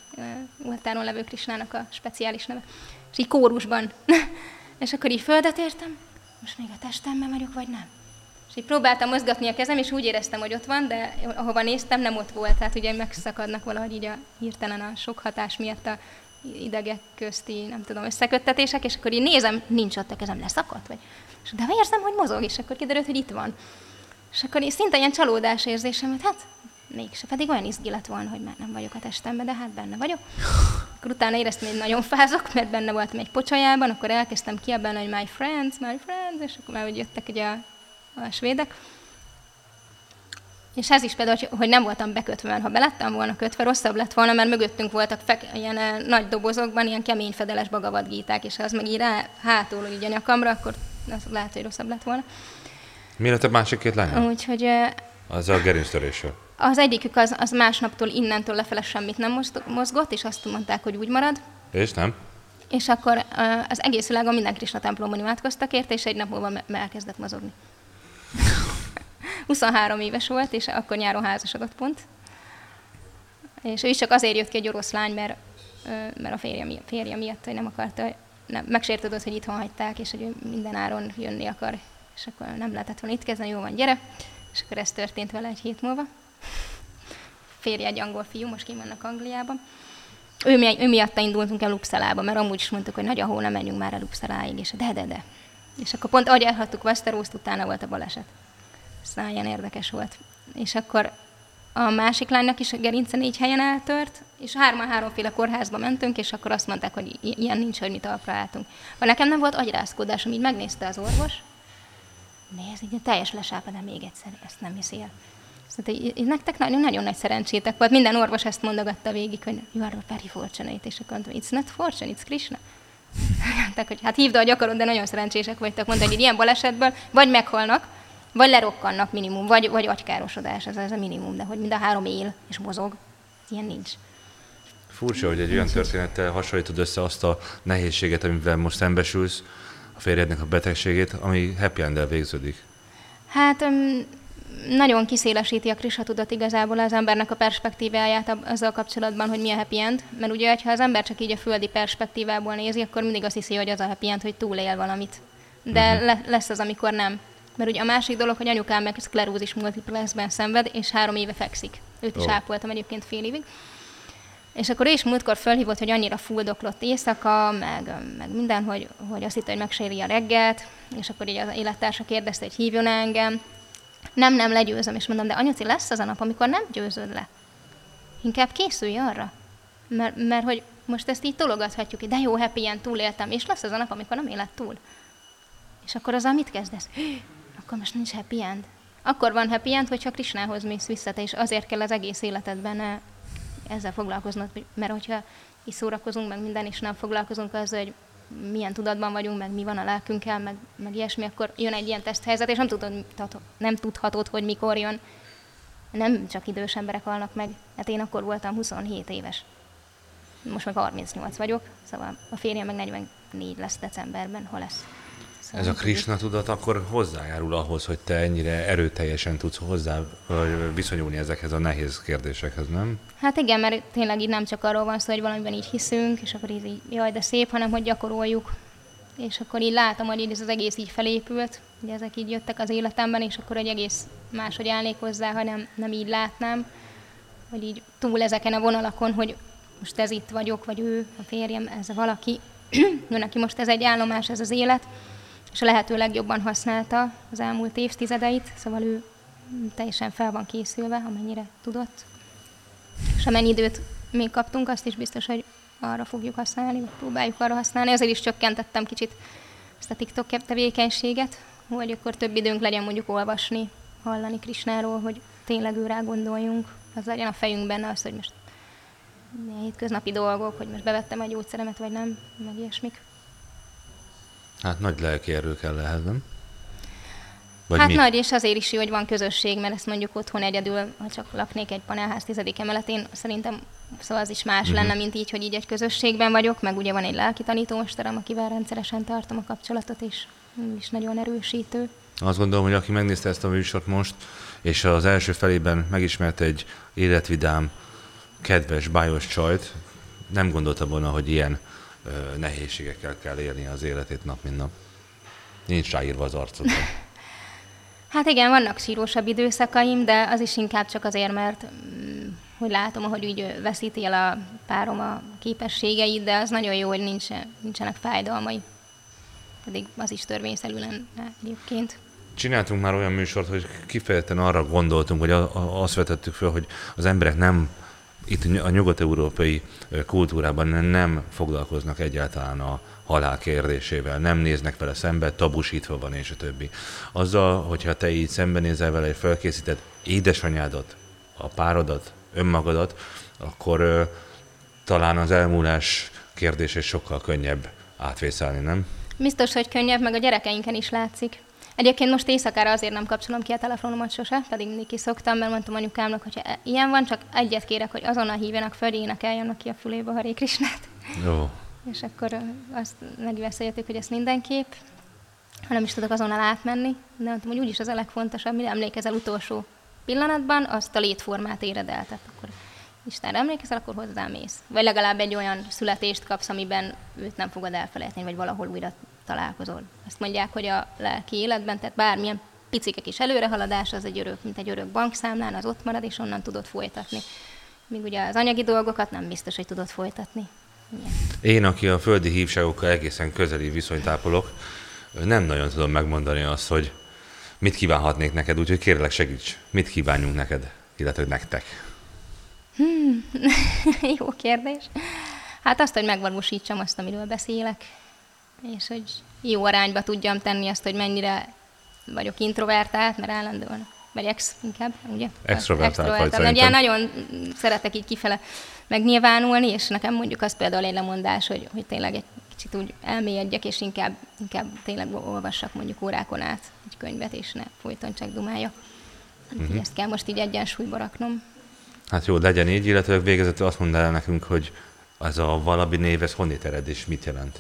oltáron levő Krisnának a speciális neve. És így kórusban. és akkor így földet értem, most még a testemben vagyok, vagy nem? És így próbáltam mozgatni a kezem, és úgy éreztem, hogy ott van, de ahova néztem, nem ott volt. Tehát ugye megszakadnak valahogy így a hirtelen a sok hatás miatt a idegek közti, nem tudom, összeköttetések, és akkor így nézem, nincs ott a kezem, leszakadt, vagy. És de érzem, hogy mozog, és akkor kiderült, hogy itt van. És akkor így szinte ilyen csalódás érzésem, hogy hát mégse, pedig olyan izgi lett volna, hogy már nem vagyok a testemben, de hát benne vagyok. Akkor utána éreztem, hogy nagyon fázok, mert benne voltam egy pocsolyában, akkor elkezdtem kiabálni, hogy my friends, my friends, és akkor már hogy jöttek ugye a, a svédek. És ez is például, hogy nem voltam bekötve, mert ha belettem volna kötve, rosszabb lett volna, mert mögöttünk voltak fek, ilyen eh, nagy dobozokban, ilyen kemény fedeles bagavadgíták, és ha az meg így rá, hátul így a nyakamra, akkor az lehet, hogy rosszabb lett volna. Mi lett a másik két lány? Úgyhogy... Eh, az a gerinctörésről. Az egyikük az, az másnaptól innentől lefele semmit nem mozgott, és azt mondták, hogy úgy marad. És nem? És akkor eh, az egész világon minden Krisna templomban imádkoztak érte, és egy nap múlva elkezdett mozogni. 23 éves volt, és akkor nyáron házasodott pont. És ő is csak azért jött ki egy orosz lány, mert, mert a férje, férje miatt, hogy nem akarta, nem, megsértődött, hogy itthon hagyták, és hogy ő minden jönni akar, és akkor nem lehetett volna itt kezdeni, jó van, gyere. És akkor ez történt vele egy hét múlva. Férje egy angol fiú, most vannak Angliában. Ő, mi, ő miatta indultunk el Luxalába, mert amúgy is mondtuk, hogy nagy a hó, nem menjünk már el Luxaláig, és de, de, de. És akkor pont ahogy elhattuk Westeros, utána volt a baleset. Ez ilyen érdekes volt. És akkor a másik lánynak is a gerince négy helyen eltört, és hárman háromféle kórházba mentünk, és akkor azt mondták, hogy ilyen nincs, hogy mi talpra álltunk. Ha nekem nem volt agyrázkodásom, így megnézte az orvos, nézd, így teljes lesápa, de még egyszer, ezt nem hiszi el. Szóval, nektek nagyon, nagyon nagy szerencsétek volt. Minden orvos ezt mondogatta végig, hogy you are very fortunate, és akkor mondtam, it's not fortunate, it's Krishna. Tehát, hogy hát hívd, hogy akarod, de nagyon szerencsések vagytok. Mondta, hogy ilyen balesetből vagy meghalnak, vagy lerokkannak minimum, vagy, vagy agykárosodás, ez, ez a minimum, de hogy mind a három él és mozog, ilyen nincs. Furcsa, hogy egy olyan történettel hasonlítod össze azt a nehézséget, amivel most szembesülsz, a férjednek a betegségét, ami happy end végződik. Hát nagyon kiszélesíti a krisa tudat igazából az embernek a perspektíváját azzal kapcsolatban, hogy mi a happy end. Mert ugye, ha az ember csak így a földi perspektívából nézi, akkor mindig azt hiszi, hogy az a happy end, hogy túlél valamit. De uh-huh. le, lesz az, amikor nem. Mert ugye a másik dolog, hogy anyukám meg szklerózis multiplexben szenved, és három éve fekszik. Őt is oh. ápoltam egyébként fél évig. És akkor ő is múltkor fölhívott, hogy annyira fuldoklott éjszaka, meg, meg minden, hogy, hogy azt hitte, hogy megséri a reggelt, és akkor így az élettársa kérdezte, hogy hívjon engem. Nem, nem, legyőzöm, és mondom, de anyuci, lesz az a nap, amikor nem győzöd le. Inkább készülj arra. Mert, mert hogy most ezt így tologathatjuk, de jó, happy ilyen túléltem, és lesz az a nap, amikor nem élet túl. És akkor azzal mit kezdesz? Akkor most nincs happy end. Akkor van happy end, hogyha Krisnához mész vissza, és azért kell az egész életedben eh, ezzel foglalkoznod, mert hogyha is szórakozunk, meg minden is nem foglalkozunk azzal, hogy milyen tudatban vagyunk, meg mi van a lelkünkkel, meg, meg ilyesmi, akkor jön egy ilyen teszthelyzet, és nem tudod, nem tudhatod, hogy mikor jön. Nem csak idős emberek halnak meg. Hát én akkor voltam 27 éves. Most meg 38 vagyok, szóval a férjem meg 44 lesz decemberben, hol lesz. Szóval Ez a Krishna tudat akkor hozzájárul ahhoz, hogy te ennyire erőteljesen tudsz hozzá viszonyulni ezekhez a nehéz kérdésekhez, nem? Hát igen, mert tényleg így nem csak arról van szó, hogy valamiben így hiszünk, és akkor így, jaj, de szép, hanem hogy gyakoroljuk. És akkor így látom, hogy így ez az egész így felépült, hogy ezek így jöttek az életemben, és akkor egy egész máshogy állnék hozzá, ha nem, így látnám, hogy így túl ezeken a vonalakon, hogy most ez itt vagyok, vagy ő, a férjem, ez valaki, ő neki most ez egy állomás, ez az élet, és a lehető legjobban használta az elmúlt évtizedeit, szóval ő teljesen fel van készülve, amennyire tudott. És amennyi időt még kaptunk, azt is biztos, hogy arra fogjuk használni, vagy próbáljuk arra használni. Azért is csökkentettem kicsit ezt a TikTok tevékenységet, hogy akkor több időnk legyen mondjuk olvasni, hallani Krisnáról, hogy tényleg őrá gondoljunk, az legyen a fejünkben az, hogy most hétköznapi dolgok, hogy most bevettem a gyógyszeremet, vagy nem, meg ilyesmik. Hát nagy lelki erő kell ehhez, nem? Vagy hát mi? nagy, és azért is jó, hogy van közösség, mert ezt mondjuk otthon egyedül, ha csak laknék egy panelház tizedik emeletén, szerintem szóval az is más uh-huh. lenne, mint így, hogy így egy közösségben vagyok, meg ugye van egy lelki tanítómesterem, akivel rendszeresen tartom a kapcsolatot, és is nagyon erősítő. Azt gondolom, hogy aki megnézte ezt a műsort most, és az első felében megismerte egy életvidám, kedves, bájos csajt, nem gondolta volna, hogy ilyen nehézségekkel kell élni az életét nap, mint nap. Nincs ráírva az arcodra. Hát igen, vannak sírósabb időszakaim, de az is inkább csak azért, mert mm, hogy látom, hogy úgy veszíti el a párom a képességeit, de az nagyon jó, hogy nincs, nincsenek fájdalmai. Pedig az is törvényszerű lenne egyébként. Csináltunk már olyan műsort, hogy kifejezetten arra gondoltunk, hogy azt vetettük fel, hogy az emberek nem itt a nyugat-európai kultúrában nem foglalkoznak egyáltalán a halál kérdésével, nem néznek vele szembe, tabusítva van, és a többi. Azzal, hogyha te így szembenézel vele, és felkészíted édesanyádat, a párodat, önmagadat, akkor ö, talán az elmúlás kérdését sokkal könnyebb átvészelni, nem? Biztos, hogy könnyebb, meg a gyerekeinken is látszik. Egyébként most éjszakára azért nem kapcsolom ki a telefonomat sose, pedig mindig kiszoktam, mert mondtam anyukámnak, hogy ilyen van, csak egyet kérek, hogy azonnal hívjanak föl, énekeljenek ki a fülébe Haré Krisnát. Jó. És akkor azt megbeszéltük, hogy ezt mindenképp, ha nem is tudok azonnal átmenni, de mondtam, hogy úgyis az a legfontosabb, mire emlékezel utolsó pillanatban, azt a létformát éred el. Tehát akkor Istenre emlékezel, akkor hozzámész. Vagy legalább egy olyan születést kapsz, amiben őt nem fogod elfelejteni, vagy valahol újra találkozol. Azt mondják, hogy a lelki életben, tehát bármilyen picike kis előrehaladás, az egy örök, mint egy örök bankszámlán, az ott marad, és onnan tudod folytatni. Míg ugye az anyagi dolgokat nem biztos, hogy tudod folytatni. Igen. Én, aki a földi hívságokkal egészen közeli viszonyt ápolok, nem nagyon tudom megmondani azt, hogy mit kívánhatnék neked, úgyhogy kérlek segíts, mit kívánjunk neked, illetve nektek. Hmm. Jó kérdés. Hát azt, hogy megvalósítsam azt, amiről beszélek, és hogy jó arányba tudjam tenni azt, hogy mennyire vagyok introvertált, mert állandóan, vagy ex inkább, ugye? Extrovertált vagy Ugye nagyon szeretek így kifele megnyilvánulni, és nekem mondjuk az például egy lemondás, hogy, hogy tényleg egy kicsit úgy elmélyedjek, és inkább, inkább tényleg olvassak mondjuk órákon át egy könyvet, és ne folyton csak dumáljak. Uh-huh. ezt kell most így egyensúlyba raknom. Hát jó, legyen így, illetve végezetül azt mondd el nekünk, hogy az a valabi név, ez honnét ered és mit jelent?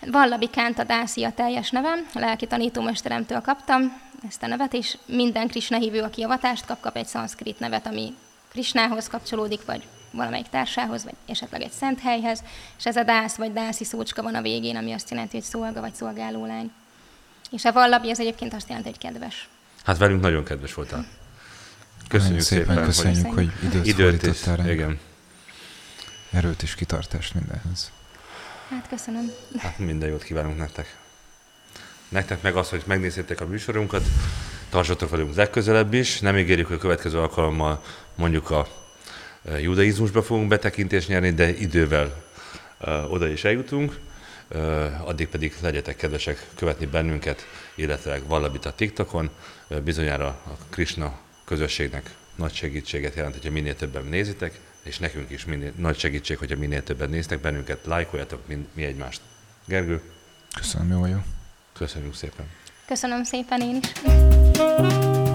Vallabi Kánta Dászi a teljes nevem, a lelki tanítómesteremtől kaptam ezt a nevet, és minden Krisna hívő, aki avatást kap, kap egy szanszkrit nevet, ami Krisnához kapcsolódik, vagy valamelyik társához, vagy esetleg egy szent helyhez, és ez a dász vagy dászi szócska van a végén, ami azt jelenti, hogy szolga vagy szolgáló lány. És a vallabi az egyébként azt jelenti, hogy kedves. Hát velünk nagyon kedves voltál. Köszönjük szépen, szépen köszönjük, hogy, hogy időt, időt is, Igen. Erőt és kitartást mindenhez. Hát köszönöm. Hát minden jót kívánunk nektek. Nektek meg az, hogy megnézzétek a műsorunkat, tartsatok velünk legközelebb is. Nem ígérjük, hogy a következő alkalommal mondjuk a e, judaizmusba fogunk betekintést nyerni, de idővel uh, oda is eljutunk. Uh, addig pedig legyetek kedvesek követni bennünket, illetve valamit a TikTokon. Bizonyára a Krishna közösségnek nagy segítséget jelent, hogyha minél többen nézitek, és nekünk is minél, nagy segítség, hogyha minél többen néztek bennünket, lájkoljatok mi egymást. Gergő? Köszönöm, jó jó. Köszönjük szépen. Köszönöm szépen én is.